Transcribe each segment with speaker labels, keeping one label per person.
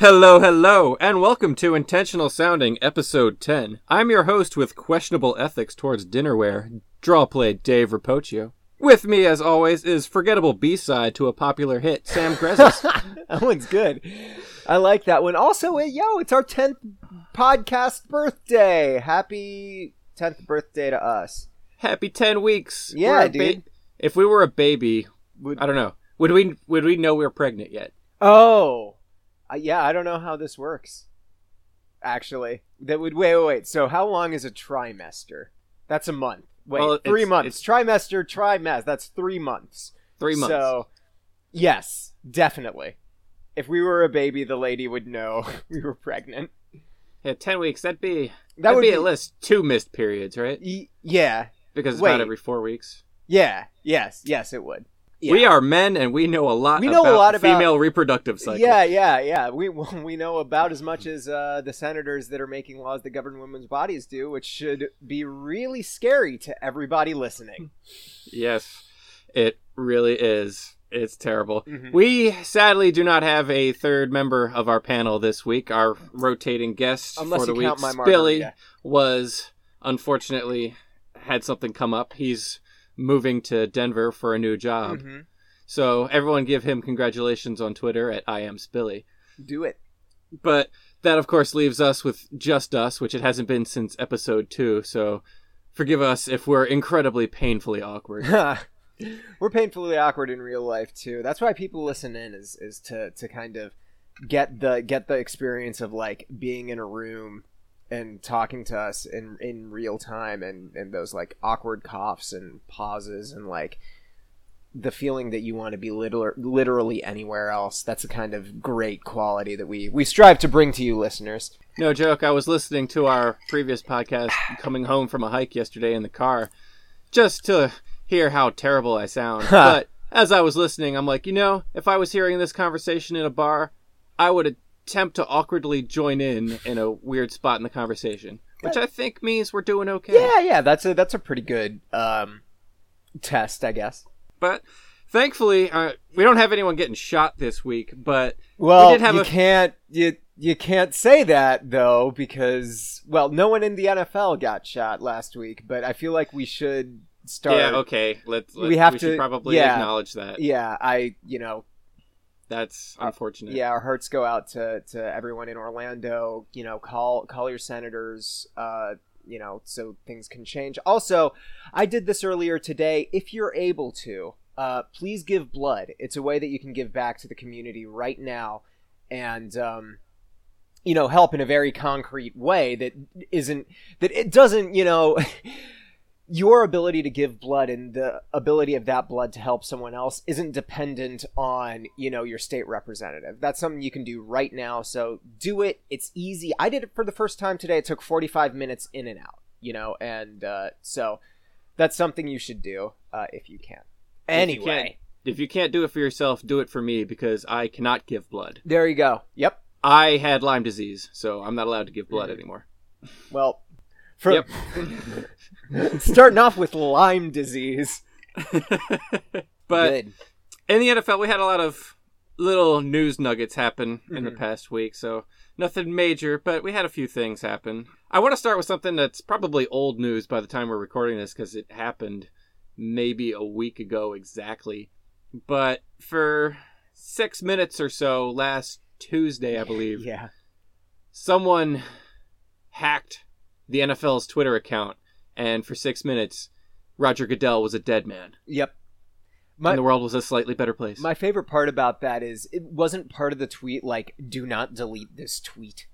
Speaker 1: Hello, hello, and welcome to Intentional Sounding, Episode 10. I'm your host with questionable ethics towards dinnerware, draw play Dave Rapocchio. With me, as always, is forgettable B-side to a popular hit, Sam Grezis.
Speaker 2: that one's good. I like that one. Also, eh, yo, it's our 10th podcast birthday. Happy 10th birthday to us.
Speaker 1: Happy 10 weeks.
Speaker 2: Yeah, dude.
Speaker 1: if we were a baby,
Speaker 2: Would-
Speaker 1: I don't know, would we would we know we are pregnant yet?
Speaker 2: Oh, uh, yeah. I don't know how this works. Actually, that would wait, wait, wait. So, how long is a trimester? That's a month. Wait,
Speaker 1: Well,
Speaker 2: three
Speaker 1: it's-
Speaker 2: months. Trimester, trimester. That's three months.
Speaker 1: Three months.
Speaker 2: So, yes, definitely. If we were a baby, the lady would know we were pregnant.
Speaker 1: yeah, 10 weeks, that'd be,
Speaker 2: That
Speaker 1: that'd
Speaker 2: would
Speaker 1: be,
Speaker 2: be
Speaker 1: at least two missed periods, right?
Speaker 2: Y- yeah,
Speaker 1: Because it's
Speaker 2: Wait.
Speaker 1: about every four weeks.
Speaker 2: yeah, yes, yes, it would. Yeah.
Speaker 1: We are men and we know a lot
Speaker 2: We know a lot about-
Speaker 1: female reproductive cycle.
Speaker 2: Yeah, yeah, yeah. We we know about as much as uh, the senators that are making laws that govern women's bodies do, which should be really scary to everybody listening.
Speaker 1: Yes, it really is. It's terrible.
Speaker 2: Mhm.
Speaker 1: We sadly do not have a third member of our panel this week. Our rotating guest
Speaker 2: Unless
Speaker 1: for the week, Billy, was unfortunately had something come up. He's moving to Denver for a new job.
Speaker 2: Mhm.
Speaker 1: So everyone give him congratulations on Twitter at I am Spilly.
Speaker 2: Do it.
Speaker 1: But that of course leaves us with just us, which it hasn't been since episode two. So forgive us if we're incredibly painfully awkward.
Speaker 2: We're painfully awkward in real life too. That's why people listen in is is to to kind of get the get the experience of like being in a room and talking to us in in real time and and those like awkward coughs and pauses and like the feeling that you want to be liter- literally anywhere else. That's a kind of great quality that we we strive to bring to you listeners.
Speaker 1: No joke. I was listening to our previous podcast coming home from a hike yesterday in the car just to hear how terrible I sound. but as I was listening, I'm like, you know, if I was hearing this conversation in a bar, I would attempt to awkwardly join in in a weird spot in the conversation, which I think means we're doing okay.
Speaker 2: Yeah, yeah, that's a that's a pretty good um test, I guess.
Speaker 1: But thankfully, uh, we don't have anyone getting shot this week, but
Speaker 2: Well,
Speaker 1: We did have
Speaker 2: you
Speaker 1: a-
Speaker 2: can't you you can't say that though because well, no one in the NFL got shot last week, but I feel like we should start.
Speaker 1: yeah, okay. Let's,
Speaker 2: We
Speaker 1: we
Speaker 2: have
Speaker 1: should
Speaker 2: to-
Speaker 1: probably
Speaker 2: yeah.
Speaker 1: acknowledge that.
Speaker 2: Yeah, I you know
Speaker 1: That's unfortunate.
Speaker 2: yeah, our hearts go out to to everyone in Orlando. You know, call call your senators. Uh, you know, so things can change. Also, I did this earlier today. If you're able to, uh, please give blood. It's a way that you can give back to the community right now, and um, you know, help in a very concrete way that isn't that it doesn't. You know. Your ability to give blood and the ability of that blood to help someone else isn't dependent on, you know, your state representative. That's something you can do right now. So do it. It's easy. I did it for the first time today. It took 45 minutes in and out, you know, and uh, so that's something you should do uh, if you can.
Speaker 1: If you
Speaker 2: Anyway,
Speaker 1: If you can't do it for yourself, do it for me because I cannot give blood.
Speaker 2: there you go. Yep.
Speaker 1: I had Lyme disease, so I'm not allowed to give blood
Speaker 2: Mhm.
Speaker 1: anymore.
Speaker 2: Well, for
Speaker 1: Yep.
Speaker 2: starting off with Lyme disease.
Speaker 1: but
Speaker 2: Good.
Speaker 1: in the NFL, we had a lot of little news nuggets happen in the
Speaker 2: Mhm.
Speaker 1: past week, so nothing major, but we had a few things happen. I want to start with something that's probably old news by the time we're recording this because it happened maybe a week ago exactly. But for six minutes or so last Tuesday, I believe,
Speaker 2: Yeah.
Speaker 1: someone hacked the NFL's Twitter account, and for six minutes, Roger Goodell was a dead man,
Speaker 2: Yep. My,
Speaker 1: and the world was a slightly better place.
Speaker 2: My favorite part about that is it wasn't part of the tweet like "Do not delete this tweet"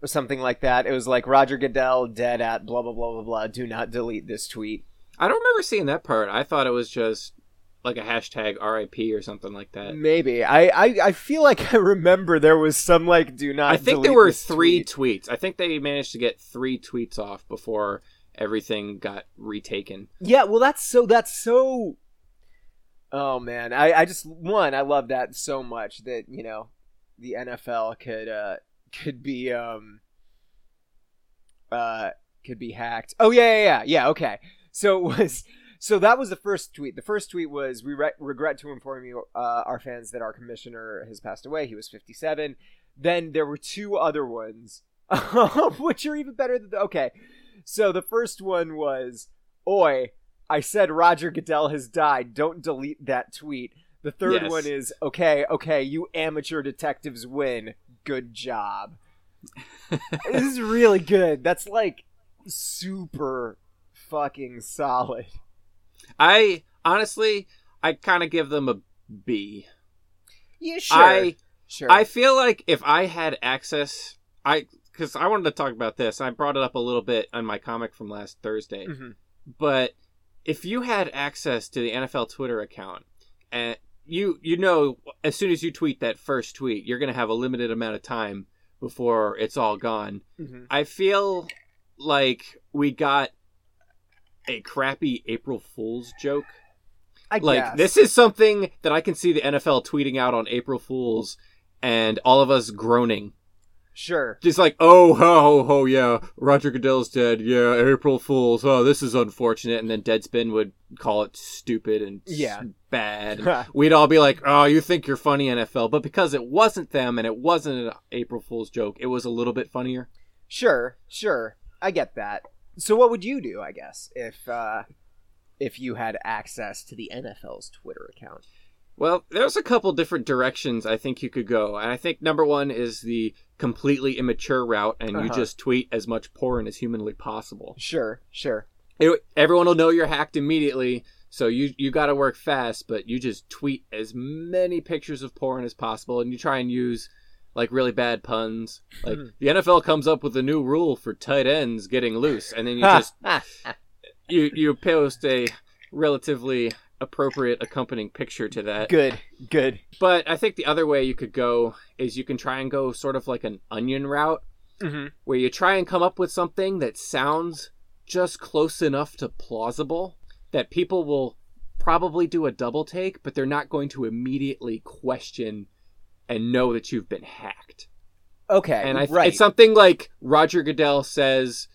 Speaker 2: or something like that. It was like Roger Goodell dead at blah blah blah blah blah. Do not delete this tweet.
Speaker 1: I don't remember seeing that part. I thought it was just like a hashtag RIP or something like that.
Speaker 2: Maybe I, I I feel like I remember there was some like "Do not."
Speaker 1: I think there were three
Speaker 2: tweet.
Speaker 1: tweets. I think they managed to get three tweets off before everything got retaken.
Speaker 2: Yeah, well, that's so. That's so. Oh man, I I just one I love that so much that you know the NFL could uh could be um uh could be hacked. Oh yeah yeah yeah yeah okay. So it was so that was the first tweet. The first tweet was we re- regret to inform you uh, our fans that our commissioner has passed away. He was 57. then there were two other ones, which are even better than the, okay. So the first one was, "Oi, I said Roger Goodell has died. Don't delete that tweet." The third
Speaker 1: Yes.
Speaker 2: one is, "Okay, okay, you amateur detectives win. Good job." this is really good. That's like super fucking solid.
Speaker 1: I honestly, I kind of give them a B.
Speaker 2: Yeah, sure.
Speaker 1: I
Speaker 2: sure.
Speaker 1: I feel like if I had access, I because I wanted to talk about this. I brought it up a little bit on my comic from last Thursday.
Speaker 2: Mhm.
Speaker 1: But if you had access to the NFL Twitter account, and you you know as soon as you tweet that first tweet, you're gonna have a limited amount of time before it's all gone.
Speaker 2: Mhm.
Speaker 1: I feel like we got a crappy April Fool's joke.
Speaker 2: I
Speaker 1: Like
Speaker 2: guess.
Speaker 1: this is something that I can see the NFL tweeting out on April Fools, and all of us groaning,
Speaker 2: Sure.
Speaker 1: just like, "Oh, ho, ho, ho, yeah, Roger Goodell's dead. Yeah, April Fools. Oh, this is unfortunate." And then Deadspin would call it stupid and
Speaker 2: Yeah.
Speaker 1: bad. And we'd all be like, "Oh, you think you're funny, NFL?" But because it wasn't them and it wasn't an April Fool's joke, it was a little bit funnier.
Speaker 2: Sure, sure. I get that. So what would you do, I guess, if uh if you had access to the NFL's Twitter account?
Speaker 1: Well, there's a couple different directions I think you could go. And I think number one is the completely immature route, and you
Speaker 2: Uh-huh.
Speaker 1: just tweet as much porn as humanly possible.
Speaker 2: Sure, sure.
Speaker 1: It- everyone will know you're hacked immediately, so you, you got to work fast, but you just tweet as many pictures of porn as possible, and you try and use like really bad puns. Like,
Speaker 2: Hmm.
Speaker 1: the NFL comes up with a new rule for tight ends getting loose, and then you just you you post a relatively appropriate accompanying picture to that.
Speaker 2: good, good.
Speaker 1: But I think the other way you could go is you can try and go sort of like an onion route
Speaker 2: Mm-hmm.
Speaker 1: where you try and come up with something that sounds just close enough to plausible that people will probably do a double take, but they're not going to immediately question and know that you've been hacked.
Speaker 2: Okay,
Speaker 1: And I
Speaker 2: right.
Speaker 1: it's something like Roger Goodell says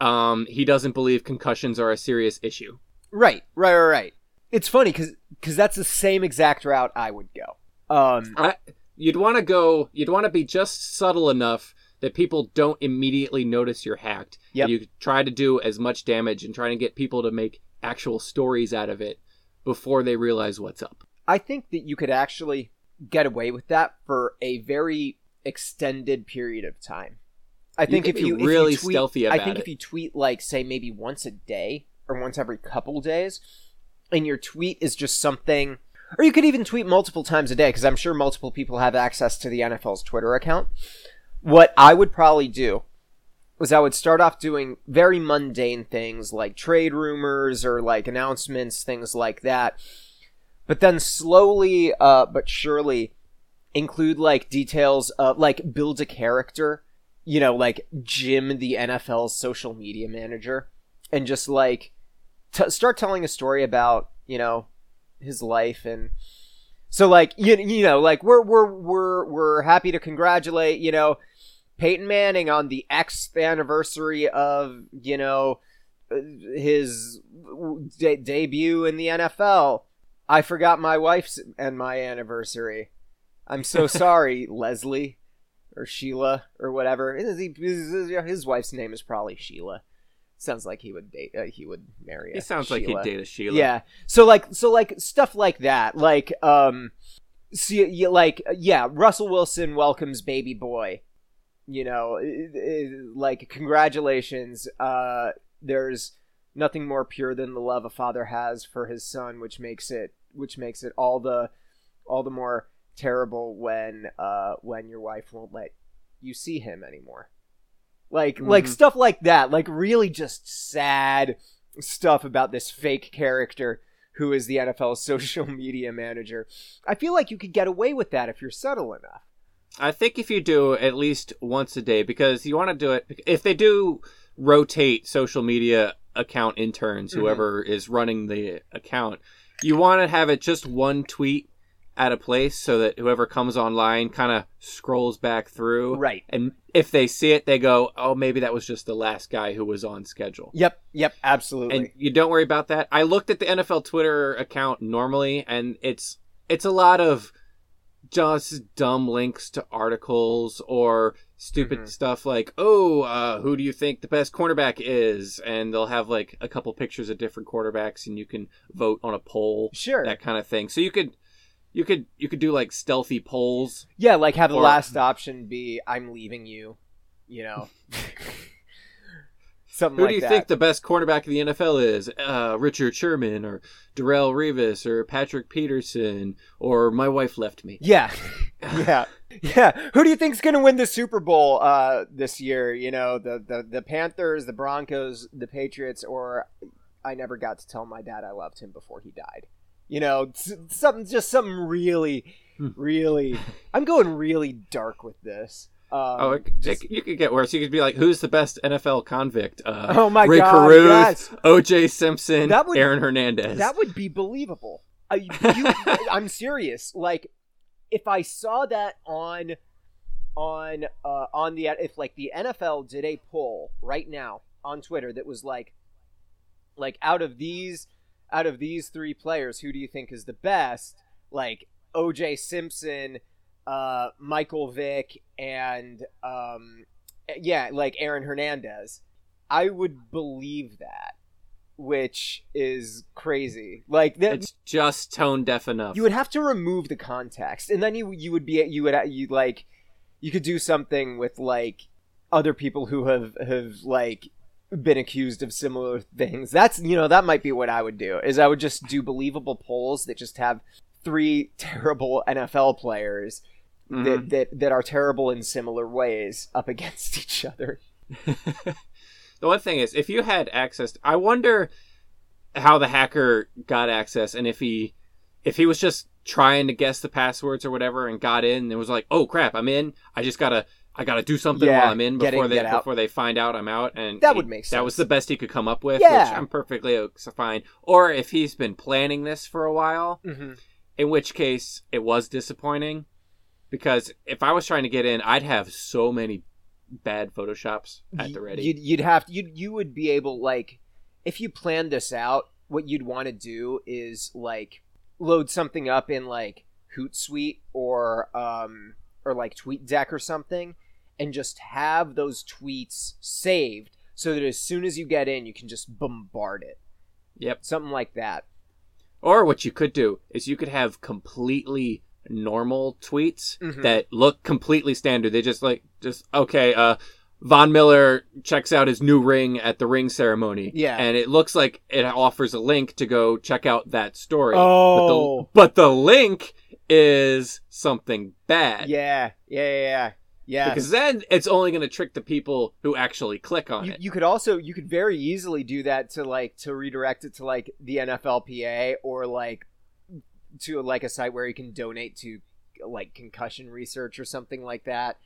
Speaker 1: um, he doesn't believe concussions are a serious issue.
Speaker 2: right, right, right, right. It's funny because that's the same exact route I would go. Um,
Speaker 1: I, you'd want to go. You'd want to be just subtle enough that people don't immediately notice you're hacked.
Speaker 2: Yep.
Speaker 1: You try to do as much damage and try to get people to make actual stories out of it before they realize what's up.
Speaker 2: I think that you could actually get away with that for a very extended period of time. I think
Speaker 1: could
Speaker 2: if you if you
Speaker 1: really
Speaker 2: tweet-
Speaker 1: stealthy
Speaker 2: I think
Speaker 1: it.
Speaker 2: if you tweet like say maybe once a day or once every couple days, and your tweet is just something, or you could even tweet multiple times a day because I'm sure multiple people have access to the NFL's Twitter account. What I would probably do was I would start off doing very mundane things like trade rumors or like announcements, things like that. But then slowly, uh, but surely, include like details of like build a character, you know, like Jim, the NFL's social media manager, and just like t- start telling a story about you know his life and so like you, you know like we're we're we're we're happy to congratulate you know Peyton Manning on the Xth anniversary of you know uh, his de- debut in the NFL. I forgot my wife's and my anniversary. I'm so sorry, Leslie or Sheila or whatever. His, wife's name is probably Sheila. Sounds like he would date. Uh, he would marry. A
Speaker 1: sounds like he'd date a Sheila.
Speaker 2: Yeah. So like so like stuff like that. Like um see you like yeah, Russell Wilson welcomes baby boy. You know, eh, eh, like congratulations. Uh there's nothing more pure than the love a father has for his son, which makes it which makes it all the all the more terrible when uh when your wife won't let you see him anymore. Like like
Speaker 1: Mhm.
Speaker 2: stuff like that, like really just sad stuff about this fake character who is the NFL's social media manager. I feel like you could get away with that if you're subtle enough.
Speaker 1: I think if you do at least once a day, because you want to do it, if they do rotate social media account interns,
Speaker 2: Mhm.
Speaker 1: whoever is running the account, you want to have it just one tweet at a place so that whoever comes online kind of scrolls back through.
Speaker 2: Right.
Speaker 1: And if they see it, they go, oh, maybe that was just the last guy who was on schedule.
Speaker 2: Yep, yep, absolutely.
Speaker 1: And you don't worry about that. I looked at the NFL Twitter account normally, and it's it's a lot of just dumb links to articles or stupid
Speaker 2: Mhm.
Speaker 1: stuff like, "Oh, uh, who do you think the best cornerback is?" And they'll have like a couple pictures of different quarterbacks, and you can vote on a poll,
Speaker 2: Sure.
Speaker 1: that kind of thing. So you could, you could, you could do like stealthy polls.
Speaker 2: Yeah, like have the
Speaker 1: Or-
Speaker 2: last option be "I'm leaving you," you know, something
Speaker 1: Who
Speaker 2: like
Speaker 1: do you
Speaker 2: that.
Speaker 1: think the best cornerback of the NFL is? Uh, Richard Sherman or Darrelle Revis or Patrick Peterson or my wife left me.
Speaker 2: Yeah, yeah, yeah. Who do you think's gonna win the Super Bowl uh, this year? You know, the, the the Panthers, the Broncos, the Patriots, or I never got to tell my dad I loved him before he died. You know, something just something really,
Speaker 1: Hmm.
Speaker 2: really. I'm going really dark with this. Um,
Speaker 1: Oh, it,
Speaker 2: just-
Speaker 1: it- you could get worse. You could be like, "Who's the best NFL convict?" Uh,
Speaker 2: Oh my
Speaker 1: Rae
Speaker 2: God,
Speaker 1: Carruth,
Speaker 2: yes.
Speaker 1: O.J. Simpson,
Speaker 2: That would-
Speaker 1: Aaron Hernandez.
Speaker 2: That would be believable. I, you, I'm serious. Like, if I saw that on, on, uh, on the if like the NFL did a poll right now on Twitter that was like, like out of these, out of these three players, who do you think is the best? Like O.J. Simpson, uh, Michael Vick, and um, yeah, like Aaron Hernandez. I would believe that which is crazy. Like that,
Speaker 1: it's just tone deaf enough.
Speaker 2: you would have to remove the context, and then you you would be you would you like you could do something with like other people who have have like been accused of similar things. That's you know that might be what I would do. Is I would just do believable polls that just have three terrible NFL players
Speaker 1: Mhm.
Speaker 2: that, that that are terrible in similar ways up against each other.
Speaker 1: the one thing is, if you had access, I wonder how the hacker got access, and if he, if he was just trying to guess the passwords or whatever, and got in, and was like, "Oh crap, I'm in. I just gotta, I gotta do something
Speaker 2: Yeah,
Speaker 1: while I'm in before they before they find out I'm out." And
Speaker 2: That
Speaker 1: he-
Speaker 2: would make sense.
Speaker 1: That was the best he could come up with,
Speaker 2: Yeah.
Speaker 1: which I'm perfectly fine. Or if he's been planning this for a while,
Speaker 2: Mm-hmm.
Speaker 1: in which case it was disappointing because if I was trying to get in, I'd have so many bad photoshops at the ready.
Speaker 2: You'd, you'd have you you would be able like if you planned this out, what you'd want to do is like load something up in like Hootsuite or um or like TweetDeck or something, and just have those tweets saved so that as soon as you get in, you can just bombard it.
Speaker 1: Yep.
Speaker 2: Something like that.
Speaker 1: Or what you could do is you could have completely normal tweets
Speaker 2: Mhm.
Speaker 1: that look completely standard. They just like just okay, uh Von Miller checks out his new ring at the ring ceremony.
Speaker 2: Yeah.
Speaker 1: And it looks like it offers a link to go check out that story.
Speaker 2: Oh.
Speaker 1: But the, but the link is something bad.
Speaker 2: Yeah, yeah, yeah, yeah. yeah.
Speaker 1: Because then it's only going to trick the people who actually click on
Speaker 2: you,
Speaker 1: it.
Speaker 2: you could also you could very easily do that to like to redirect it to like the NFLPA or like to like a site where you can donate to like concussion research or something like that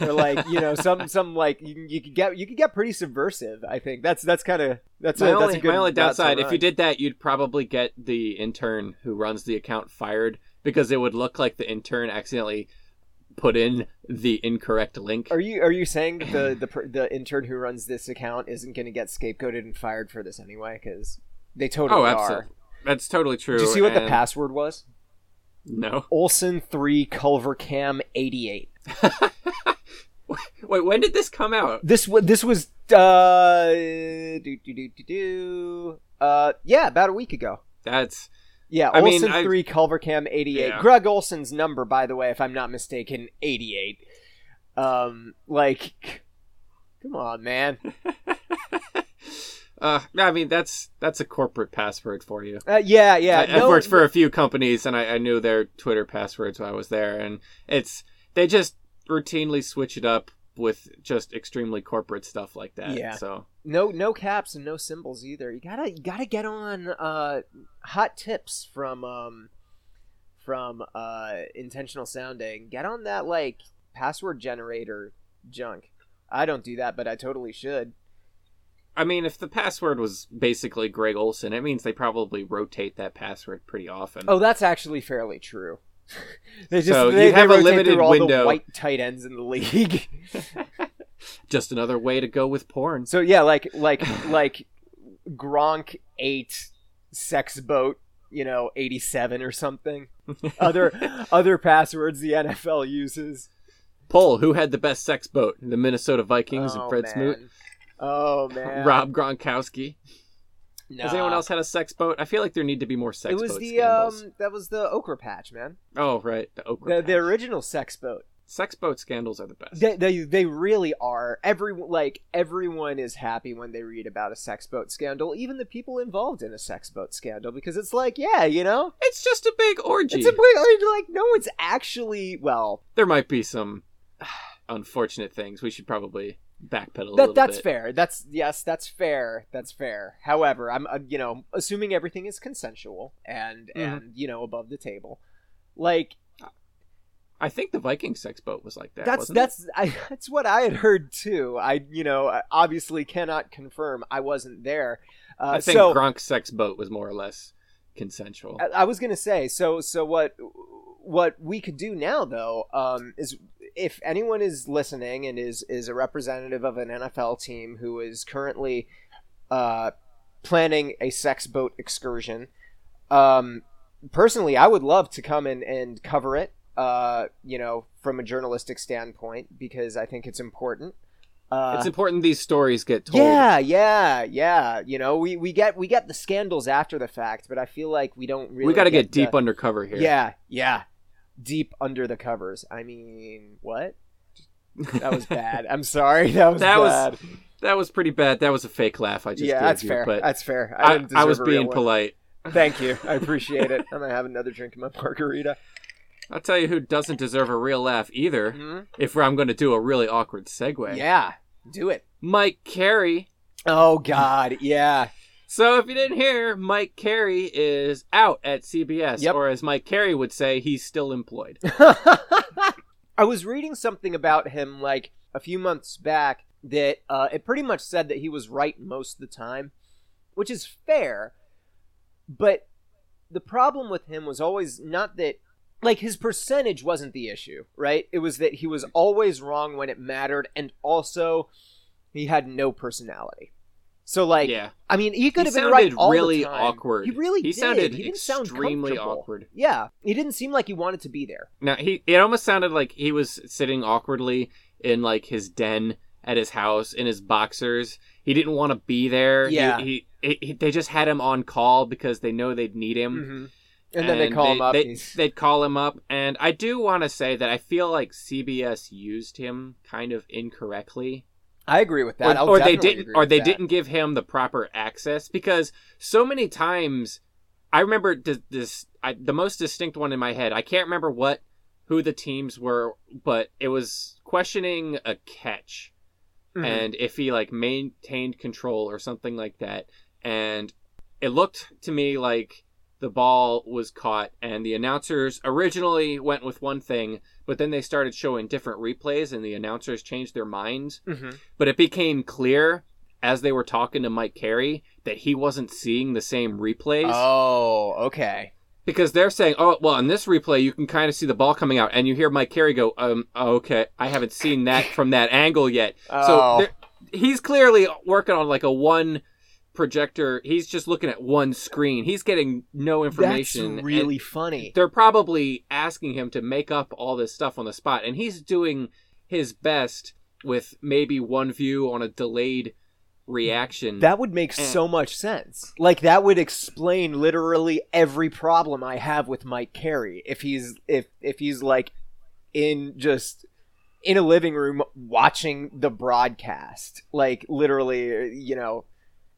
Speaker 2: or like you know some some like you, can- you could get you could get pretty subversive i think that's that's kind of that's
Speaker 1: my
Speaker 2: a,
Speaker 1: only,
Speaker 2: that's a good
Speaker 1: my only downside, if you did that, you'd probably get the intern who runs the account fired because it would look like the intern accidentally put in the incorrect link.
Speaker 2: are you are you saying that the the the intern who runs this account isn't going to get scapegoated and fired for this anyway because they totally
Speaker 1: oh,
Speaker 2: are
Speaker 1: absolutely. That's totally true.
Speaker 2: Do you see what the password was
Speaker 1: No.
Speaker 2: olson 3 culvercam 88
Speaker 1: Wait, when did this come out?
Speaker 2: This was this was uh do, do, do, do, do. uh yeah about a week ago.
Speaker 1: That's
Speaker 2: Yeah,
Speaker 1: I mean,
Speaker 2: Olson
Speaker 1: I-
Speaker 2: three Culvercam eighty eight.
Speaker 1: Yeah.
Speaker 2: Greg Olsen's number, by the way, if I'm not mistaken, eighty eight. Um, like, come on, man.
Speaker 1: uh, I mean that's that's a corporate password for you.
Speaker 2: Uh, yeah, yeah.
Speaker 1: I, I've
Speaker 2: no-
Speaker 1: worked for a few companies and I, I knew their Twitter passwords when I was there, and it's they just routinely switch it up with just extremely corporate stuff like that.
Speaker 2: Yeah.
Speaker 1: So
Speaker 2: no no caps and no symbols either. You gotta you gotta get on uh hot tips from um from uh intentional sounding. Get on that like password generator junk. I don't do that, but I totally should.
Speaker 1: I mean, if the password was basically Greg Olsen, it means they probably rotate that password pretty often.
Speaker 2: Oh, that's actually fairly true. they just
Speaker 1: So
Speaker 2: they,
Speaker 1: you have
Speaker 2: they
Speaker 1: a limited
Speaker 2: all
Speaker 1: window.
Speaker 2: the white tight ends in the league.
Speaker 1: Just another way to go with porn.
Speaker 2: so yeah, like like like Gronk eight sex boat you know, 87 or something. other other passwords the NFL uses.
Speaker 1: Poll: Who had the best sex boat? The Minnesota Vikings
Speaker 2: oh,
Speaker 1: and Fred
Speaker 2: man.
Speaker 1: Smoot,
Speaker 2: Oh man.
Speaker 1: Rob Gronkowski. Has anyone else had a sex boat? I feel like there need to be more sex.
Speaker 2: It was
Speaker 1: boat
Speaker 2: the
Speaker 1: scandals.
Speaker 2: um that was the okra patch, man.
Speaker 1: Oh right, the okra.
Speaker 2: The the original sex boat.
Speaker 1: sex boat scandals are the best.
Speaker 2: They, they they really are. Every like everyone is happy when they read about a sex boat scandal, even the people involved in a sex boat scandal, because it's like, yeah, you know,
Speaker 1: it's just a big orgy.
Speaker 2: it's a big- like no one's actually well.
Speaker 1: there might be some unfortunate things. We should probably backpedal a
Speaker 2: That that's
Speaker 1: bit.
Speaker 2: fair. That's yes, that's fair. That's fair. However, I'm uh, you know assuming everything is consensual and
Speaker 1: Mhm.
Speaker 2: and you know above the table, like
Speaker 1: I think the Viking sex boat was like that.
Speaker 2: that's
Speaker 1: wasn't it?
Speaker 2: that's I, that's what I had heard too. I you know obviously cannot confirm. I wasn't there. Uh,
Speaker 1: I think
Speaker 2: so
Speaker 1: Gronk's sex boat was more or less consensual.
Speaker 2: I, I was gonna say so. So what what we could do now though um, is if anyone is listening and is is a representative of an NFL team who is currently uh, planning a sex boat excursion, um, personally, I would love to come in and cover it. Uh, you know, from a journalistic standpoint, because I think it's important. Uh,
Speaker 1: it's important these stories get told.
Speaker 2: yeah, yeah, yeah. You know, we, we get we get the scandals after the fact, but I feel like we don't really.
Speaker 1: we got to get
Speaker 2: the-
Speaker 1: deep undercover here.
Speaker 2: Yeah, yeah, deep under the covers. I mean, what? That was bad. I'm sorry. That was
Speaker 1: That was- that was pretty bad. That was a fake laugh I just
Speaker 2: yeah, that's
Speaker 1: you,
Speaker 2: fair. That's fair. I,
Speaker 1: I, I was being polite.
Speaker 2: Thank you. I appreciate it. I'm gonna have another drink of my margarita.
Speaker 1: I'll tell you who doesn't deserve a real laugh either.
Speaker 2: Mhm.
Speaker 1: If I'm going to do a really awkward segue,
Speaker 2: Yeah, do it.
Speaker 1: Mike Carey.
Speaker 2: Oh God, yeah.
Speaker 1: So if you didn't hear, Mike Carey is out at CBS,
Speaker 2: Yep.
Speaker 1: or as Mike Carey would say, he's still employed.
Speaker 2: I was reading something about him like a few months back that uh, it pretty much said that he was right most of the time, which is fair. But the problem with him was always not that, like, his percentage wasn't the issue, right? It was that he was always wrong when it mattered, and also he had no personality. So, like,
Speaker 1: yeah,
Speaker 2: I mean, he could
Speaker 1: He
Speaker 2: have been right all
Speaker 1: really
Speaker 2: the time.
Speaker 1: awkward.
Speaker 2: He really
Speaker 1: He
Speaker 2: did.
Speaker 1: sounded
Speaker 2: he didn't sound
Speaker 1: extremely
Speaker 2: comfortable.
Speaker 1: awkward.
Speaker 2: Yeah, he didn't seem like he wanted to be there.
Speaker 1: Now he it almost sounded like he was sitting awkwardly in like his den at his house in his boxers. He didn't want to be there.
Speaker 2: Yeah.
Speaker 1: He, he, he- they just had him on call because they know they'd need him.
Speaker 2: Mm-hmm. And, then they call him up.
Speaker 1: They, would call him up, and I do want to say that I feel like CBS used him kind of incorrectly,
Speaker 2: I agree with that.
Speaker 1: or, or they didn't, or they
Speaker 2: that.
Speaker 1: didn't give him the proper access because so many times, I remember this, this I, the most distinct one in my head. I can't remember what who the teams were, but it was questioning a catch
Speaker 2: Mhm.
Speaker 1: and if he like maintained control or something like that and it looked to me like the ball was caught and the announcers originally went with one thing but then they started showing different replays and the announcers changed their minds
Speaker 2: Mhm.
Speaker 1: but it became clear as they were talking to Mike Carey that he wasn't seeing the same replays
Speaker 2: Oh, okay.
Speaker 1: because they're saying, "Oh, well, in this replay, you can kind of see the ball coming out," and you hear Mike Carey go, "Um, oh, okay, I haven't seen that from that angle yet."
Speaker 2: Oh.
Speaker 1: So he's clearly working on like a one projector. He's just looking at one screen. He's getting no information.
Speaker 2: That's really funny.
Speaker 1: they're probably asking him to make up all this stuff on the spot, and he's doing his best with maybe one view on a delayed reaction.
Speaker 2: That would make
Speaker 1: Eh.
Speaker 2: so much sense. Like that would explain literally every problem I have with Mike Carey if he's if if he's like in just in a living room watching the broadcast, like literally, you know,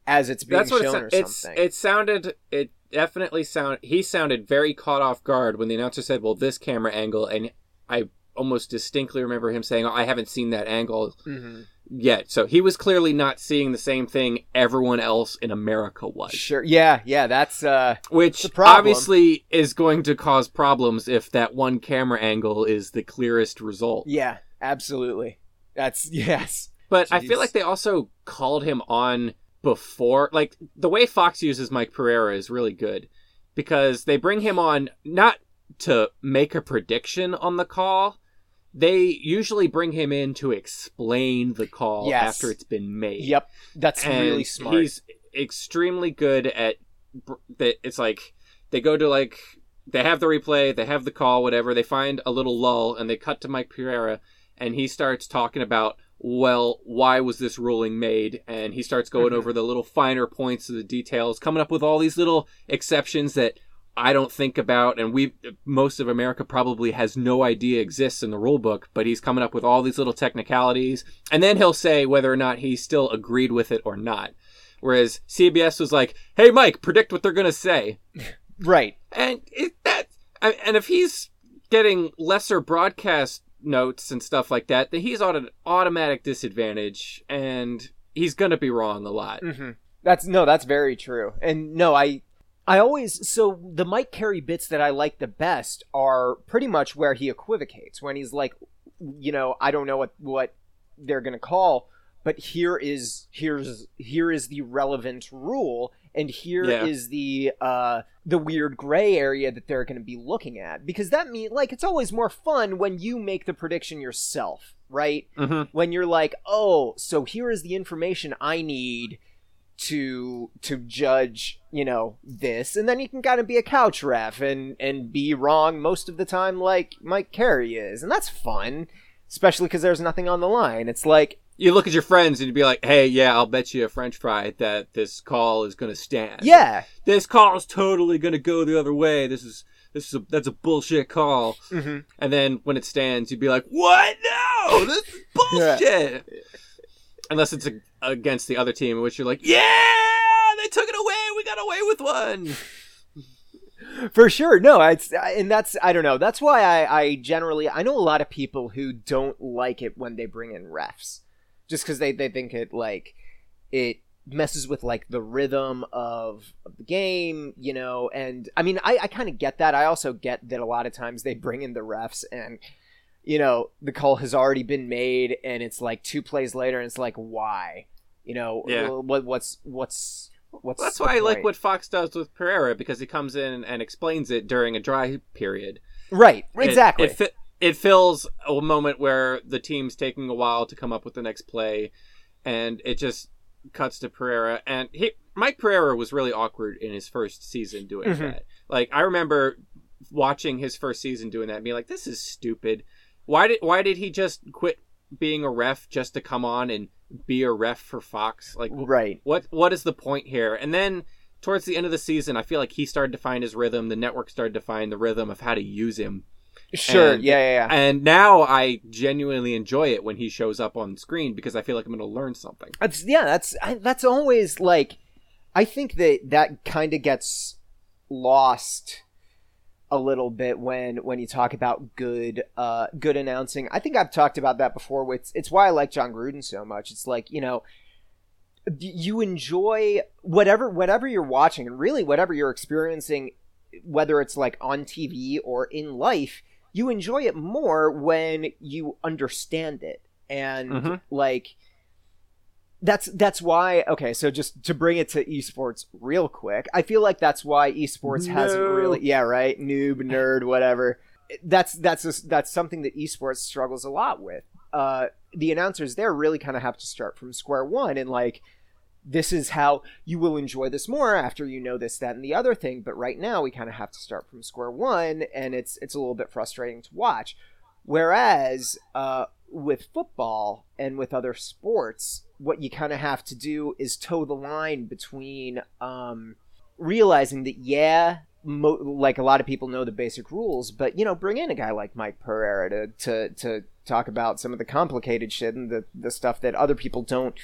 Speaker 2: as it's being
Speaker 1: That's what
Speaker 2: shown
Speaker 1: it,
Speaker 2: or
Speaker 1: sa- it's,
Speaker 2: something.
Speaker 1: it sounded. It definitely sound. He sounded very caught off guard when the announcer said, "Well, this camera angle," and I almost distinctly remember him saying, oh, "I haven't seen that angle
Speaker 2: Mhm.
Speaker 1: yet." So he was clearly not seeing the same thing everyone else in America was,
Speaker 2: Sure. Yeah, yeah, that's uh
Speaker 1: which
Speaker 2: the problem.
Speaker 1: obviously is going to cause problems if that one camera angle is the clearest result.
Speaker 2: yeah, absolutely. That's yes.
Speaker 1: But I feel like they also called him on before. Like the way Fox uses Mike Pereira is really good because they bring him on not to make a prediction on the call. They usually bring him in to explain the call
Speaker 2: Yes.
Speaker 1: after it's been made.
Speaker 2: Yep. That's
Speaker 1: And
Speaker 2: really smart.
Speaker 1: He's extremely good at that. It's like they go to like they have the replay, they have the call, whatever. They find a little lull, and they cut to Mike Pereira, and he starts talking about well, why was this ruling made? And he starts going mm-hmm. over the little finer points of the details, coming up with all these little exceptions that I don't think about, and we most of America probably has no idea exists in the rule book. But he's coming up with all these little technicalities, and then he'll say whether or not he still agreed with it or not. Whereas CBS was like, "Hey, Mike, predict what they're gonna say."
Speaker 2: Right.
Speaker 1: And it, that and if he's getting lesser broadcast notes and stuff like that, that he's on an automatic disadvantage, and he's gonna be wrong a lot.
Speaker 2: Mm-hmm. That's no, that's very true. And no, I I always so the Mike Carey bits that I like the best are pretty much where he equivocates when he's like, you know, I don't know what what they're gonna call, but here is here's here is the relevant rule and here yeah. is the uh the weird gray area that they're going to be looking at because that means like it's always more fun when you make the prediction yourself right
Speaker 1: mm-hmm.
Speaker 2: when you're like oh so here is the information i need to to judge you know this and then you can kind of be a couch ref and and be wrong most of the time like mike carey is and that's fun especially because there's nothing on the line it's like
Speaker 1: you look at your friends and you'd be like, "Hey, yeah, I'll bet you a French fry that this call is going to stand.
Speaker 2: Yeah,
Speaker 1: this call is totally going to go the other way. This is this is a, that's a bullshit call."
Speaker 2: Mm-hmm.
Speaker 1: And then when it stands, you'd be like, "What? No, this is bullshit." yeah. Unless it's a, against the other team, in which you're like, "Yeah, they took it away. We got away with one."
Speaker 2: for sure no it's and that's i don't know that's why I, I generally i know a lot of people who don't like it when they bring in refs just because they, they think it like it messes with like the rhythm of, of the game, you know. And I mean, I, I kind of get that. I also get that a lot of times they bring in the refs and you know the call has already been made and it's like two plays later and it's like why, you know,
Speaker 1: yeah.
Speaker 2: what what's what's what's
Speaker 1: that's why I like what Fox does with Pereira because he comes in and explains it during a dry period.
Speaker 2: Right, exactly.
Speaker 1: It, it, it fills a moment where the team's taking a while to come up with the next play, and it just cuts to Pereira. And he, Mike Pereira was really awkward in his first season doing mm-hmm. that. Like I remember watching his first season doing that, and being like, "This is stupid. Why did why did he just quit being a ref just to come on and be a ref for Fox? Like,
Speaker 2: right?
Speaker 1: What what is the point here?" And then towards the end of the season, I feel like he started to find his rhythm. The network started to find the rhythm of how to use him
Speaker 2: Sure. And, yeah, yeah, yeah.
Speaker 1: And now I genuinely enjoy it when he shows up on screen because I feel like I'm going to learn something.
Speaker 2: That's yeah. That's I, that's always like. I think that that kind of gets lost a little bit when when you talk about good uh good announcing. I think I've talked about that before. It's it's why I like Jon Gruden so much. It's like you know you enjoy whatever whatever you're watching and really whatever you're experiencing whether it's like on TV or in life you enjoy it more when you understand it and mm-hmm. like that's that's why okay so just to bring it to esports real quick i feel like that's why esports no. hasn't really yeah right noob nerd whatever that's that's a, that's something that esports struggles a lot with uh the announcers there really kind of have to start from square one and like this is how you will enjoy this more after you know this that and the other thing. But right now we kind of have to start from square one and it's it's a little bit frustrating to watch. Whereas uh, with football and with other sports what you kind of have to do is toe the line between um, realizing that yeah mo- like a lot of people know the basic rules but you know bring in a guy like mike pereira to to, to talk about some of the complicated shit and the, the stuff that other people don't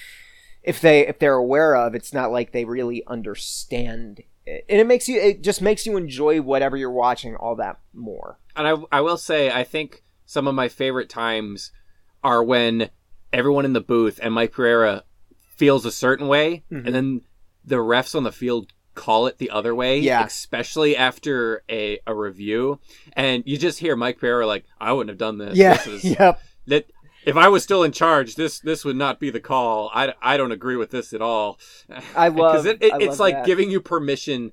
Speaker 2: if they if they're aware of, it's not like they really understand it. And it makes you it just makes you enjoy whatever you're watching all that more.
Speaker 1: And I I will say I think some of my favorite times are when everyone in the booth and Mike Pereira feels a certain way mm-hmm. and then the refs on the field call it the other way.
Speaker 2: Yeah.
Speaker 1: Especially after a, a review. And you just hear Mike Pereira like, I wouldn't have done this.
Speaker 2: Yeah.
Speaker 1: This is,
Speaker 2: yep.
Speaker 1: That if I was still in charge, this this would not be the call. I, I don't agree with this at all.
Speaker 2: I love because
Speaker 1: it, it, it's like that. giving you permission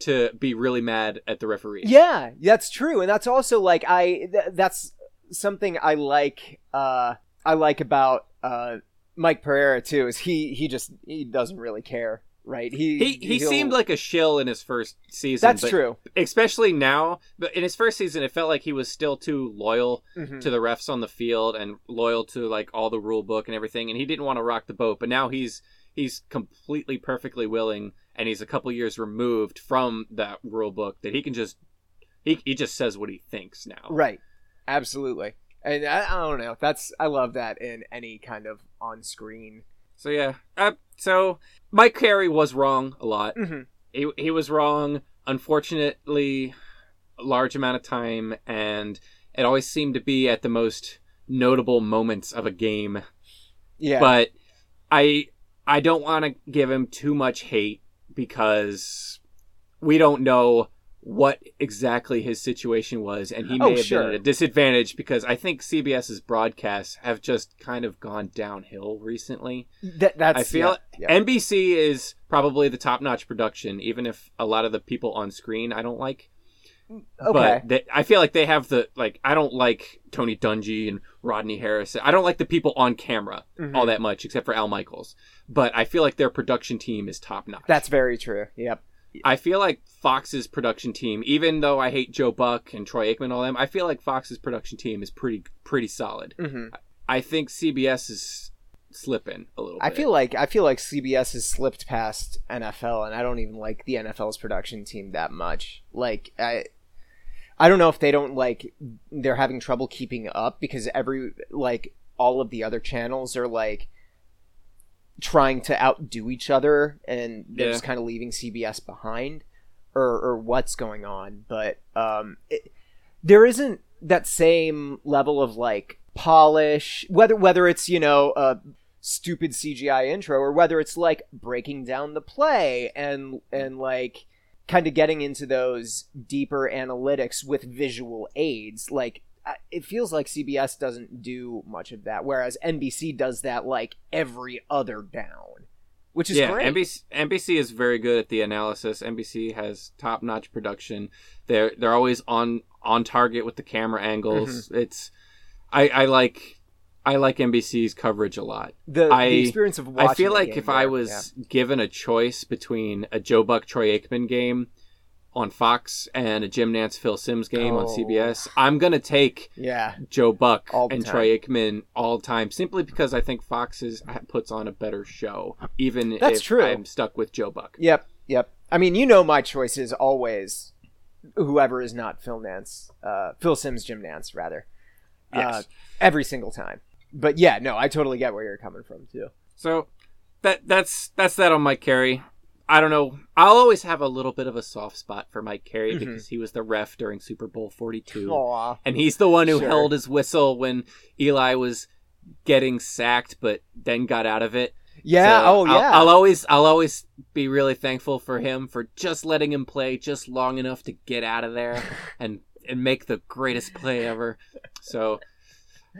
Speaker 1: to be really mad at the referee.
Speaker 2: Yeah, that's true, and that's also like I th- that's something I like. Uh, I like about uh, Mike Pereira too is he he just he doesn't really care. Right? He
Speaker 1: He he
Speaker 2: he'll-
Speaker 1: seemed like a shill in his first season.
Speaker 2: that's true.
Speaker 1: especially now. But in his first season, it felt like he was still too loyal
Speaker 2: Mhm.
Speaker 1: to the refs on the field and loyal to like all the rule book and everything, and he didn't want to rock the boat. But now he's he's completely perfectly willing, and he's a couple years removed from that rule book that he can just he he just says what he thinks now.
Speaker 2: Right. Absolutely. And I, I don't know. That's I love that in any kind of on-screen.
Speaker 1: So yeah. Uh, so Mike Carey was wrong a lot.
Speaker 2: Mm-hmm.
Speaker 1: He he was wrong. Unfortunately, a large amount of time, and it always seemed to be at the most notable moments of a game.
Speaker 2: Yeah.
Speaker 1: But I I don't want to give him too much hate because we don't know what exactly his situation was, and he may
Speaker 2: Oh,
Speaker 1: have
Speaker 2: sure.
Speaker 1: been at a disadvantage because I think CBS's broadcasts have just kind of gone downhill recently.
Speaker 2: That, that's
Speaker 1: I feel
Speaker 2: yeah, yeah.
Speaker 1: NBC is probably the top notch production, even if a lot of the people on screen I don't like.
Speaker 2: okay.
Speaker 1: But they, I feel like they have the like I don't like Tony Dungy and Rodney Harris. I don't like the people on camera
Speaker 2: Mhm.
Speaker 1: all that much, except for Al Michaels. But I feel like their production team is top notch.
Speaker 2: That's very true. Yep.
Speaker 1: I feel like Fox's production team, even though I hate Joe Buck and Troy Aikman and all them, I feel like Fox's production team is pretty pretty solid.
Speaker 2: Mm-hmm.
Speaker 1: I think CBS is slipping a little.
Speaker 2: I
Speaker 1: bit.
Speaker 2: feel like I feel like CBS has slipped past NFL, and I don't even like the NFL's production team that much. Like I, I don't know if they don't like they're having trouble keeping up because every like all of the other channels are like trying to outdo each other, and they're
Speaker 1: Yeah.
Speaker 2: just kind of leaving CBS behind, or or what's going on. But um, it, there isn't that same level of like polish whether whether it's you know a stupid CGI intro or whether it's like breaking down the play and and like kind of getting into those deeper analytics with visual aids like it feels like CBS doesn't do much of that whereas NBC does that like every other down which is
Speaker 1: yeah,
Speaker 2: great
Speaker 1: NBC, NBC is very good at the analysis. NBC has top notch production. They're they're always on on target with the camera angles.
Speaker 2: Mm-hmm.
Speaker 1: It's I I like I like NBC's coverage a lot.
Speaker 2: the,
Speaker 1: I-
Speaker 2: the experience of watching
Speaker 1: I feel like if I
Speaker 2: there,
Speaker 1: was given a choice between a Joe Buck Troy Aikman game on Fox and a Jim Nantz Phil Simms game on
Speaker 2: Oh.
Speaker 1: CBS, I'm gonna take
Speaker 2: yeah,
Speaker 1: Joe Buck and
Speaker 2: time.
Speaker 1: Troy Aikman all time, simply because I think Fox is, puts on a better show, even
Speaker 2: That's
Speaker 1: if
Speaker 2: true.
Speaker 1: I'm stuck with Joe Buck.
Speaker 2: Yep, yep. I mean, you know, my choice is always whoever is not Phil Nantz, uh, Phil Simms, Jim Nantz, rather. Uh,
Speaker 1: Yes.
Speaker 2: every single time. But yeah, no, I totally get where you're coming from too.
Speaker 1: So that that's that's that on Mike Carey. I don't know. I'll always have a little bit of a soft spot for Mike Carey
Speaker 2: Mhm.
Speaker 1: because he was the ref during Super Bowl 42.
Speaker 2: Aw.
Speaker 1: And he's the one who
Speaker 2: Sure.
Speaker 1: held his whistle when Eli was getting sacked but then got out of it.
Speaker 2: Yeah.
Speaker 1: So
Speaker 2: oh
Speaker 1: I'll-
Speaker 2: yeah.
Speaker 1: I'll, always I'll always be really thankful for him for just letting him play just long enough to get out of there and and make the greatest play ever. So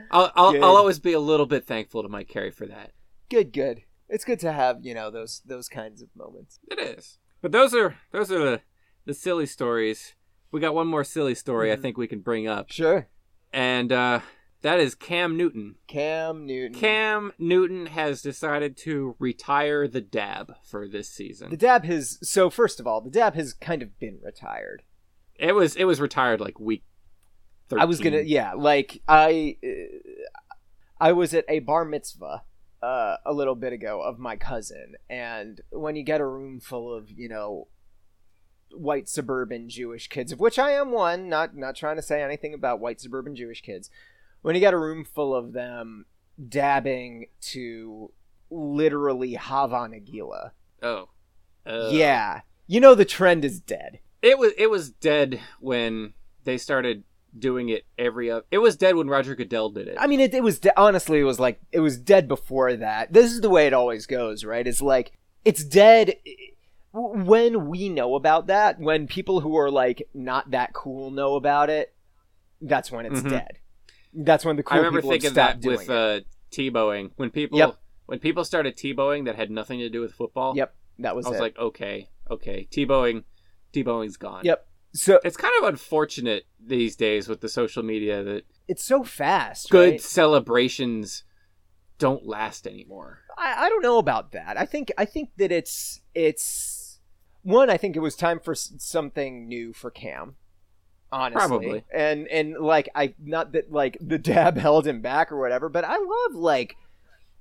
Speaker 1: I'll I'll, I'll always be a little bit thankful to Mike Carey for that.
Speaker 2: good. Good. It's good to have you know those those kinds of moments.
Speaker 1: It is. But those are those are the the silly stories. We got one more silly story I
Speaker 2: Mhm.
Speaker 1: think we can bring up.
Speaker 2: Sure.
Speaker 1: And uh that is Cam Newton.
Speaker 2: Cam Newton.
Speaker 1: Cam Newton has decided to retire the dab for this season.
Speaker 2: The dab has so first of all, the dab has kind of been retired.
Speaker 1: It was it was retired like week. 13.
Speaker 2: I was gonna, yeah, like I, uh, I was at a bar mitzvah uh, a little bit ago of my cousin, and when you get a room full of you know white suburban Jewish kids, of which I am one, not not trying to say anything about white suburban Jewish kids, when you get a room full of them dabbing to literally Hava Nagila,
Speaker 1: Oh. Uh,
Speaker 2: yeah, you know the trend is dead.
Speaker 1: It was it was dead when they started doing it every other. It was dead when Roger Goodell did it.
Speaker 2: I mean, it, it was de- honestly, it was like it was dead before that. This is the way it always goes, right? It's like it's dead when we know about that. When people who are like not that cool know about it, that's when it's
Speaker 1: Mhm.
Speaker 2: dead. That's when the cool
Speaker 1: I remember
Speaker 2: people
Speaker 1: thinking that with
Speaker 2: it.
Speaker 1: uh, Tebowing when people
Speaker 2: Yep.
Speaker 1: when people started Tebowing that had nothing to do with football.
Speaker 2: Yep, that was,
Speaker 1: I was
Speaker 2: it.
Speaker 1: like, okay, okay, Tebowing, Tebowing's gone.
Speaker 2: Yep. So
Speaker 1: It's kind of unfortunate these days with the social media that
Speaker 2: it's so fast.
Speaker 1: good
Speaker 2: right?
Speaker 1: celebrations don't last anymore.
Speaker 2: I, I don't know about that. I think I think that it's it's one. I think it was time for s- something new for Cam. Honestly,
Speaker 1: Probably.
Speaker 2: and and like I not that like the dab held him back or whatever, but I love like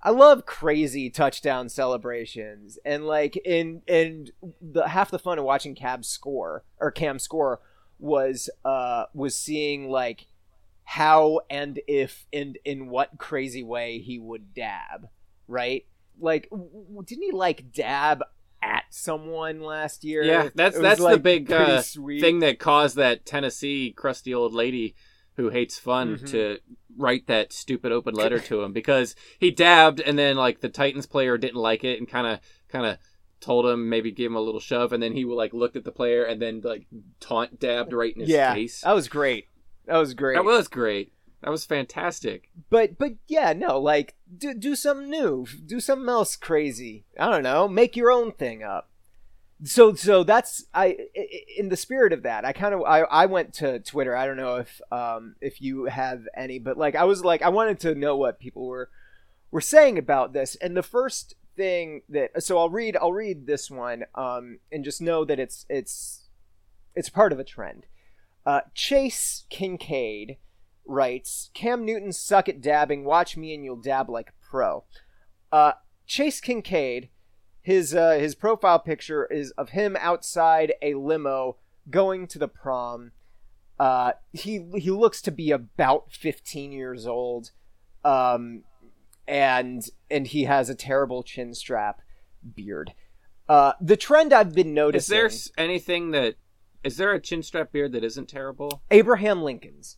Speaker 2: I love crazy touchdown celebrations and like in and the half the fun of watching Cam score or Cam score was uh was seeing like how and if and in what crazy way he would dab, right? Like didn't he like dab at someone last year?
Speaker 1: Yeah, that's that's the big uh, thing that caused that Tennessee crusty old lady who hates fun
Speaker 2: Mhm.
Speaker 1: to write that stupid open letter to him because he dabbed and then like the Titans player didn't like it and kind of kind of told him maybe give him a little shove and then he like looked at the player and then like taunt dabbed right in his
Speaker 2: yeah,
Speaker 1: face.
Speaker 2: that was great. That was great.
Speaker 1: That was great. That was fantastic.
Speaker 2: but but yeah, no, like do do something new, do something else crazy. I don't know, make your own thing up. So so that's I in the spirit of that. I kind of I, I went to Twitter. I don't know if um if you have any, but like I was like I wanted to know what people were were saying about this. And the first thing that so I'll read I'll read this one um and just know that it's it's it's part of a trend. Uh, Chase Kincaid writes Cam Newton suck at dabbing. Watch me and you'll dab like a pro. Uh, Chase Kincaid, his uh, his profile picture is of him outside a limo going to the prom. Uh, he he looks to be about 15 years old, um, and and he has a terrible chin strap beard. Uh, the trend I've been noticing.
Speaker 1: Is there anything that is there a chin strap beard that isn't terrible?
Speaker 2: Abraham Lincoln's.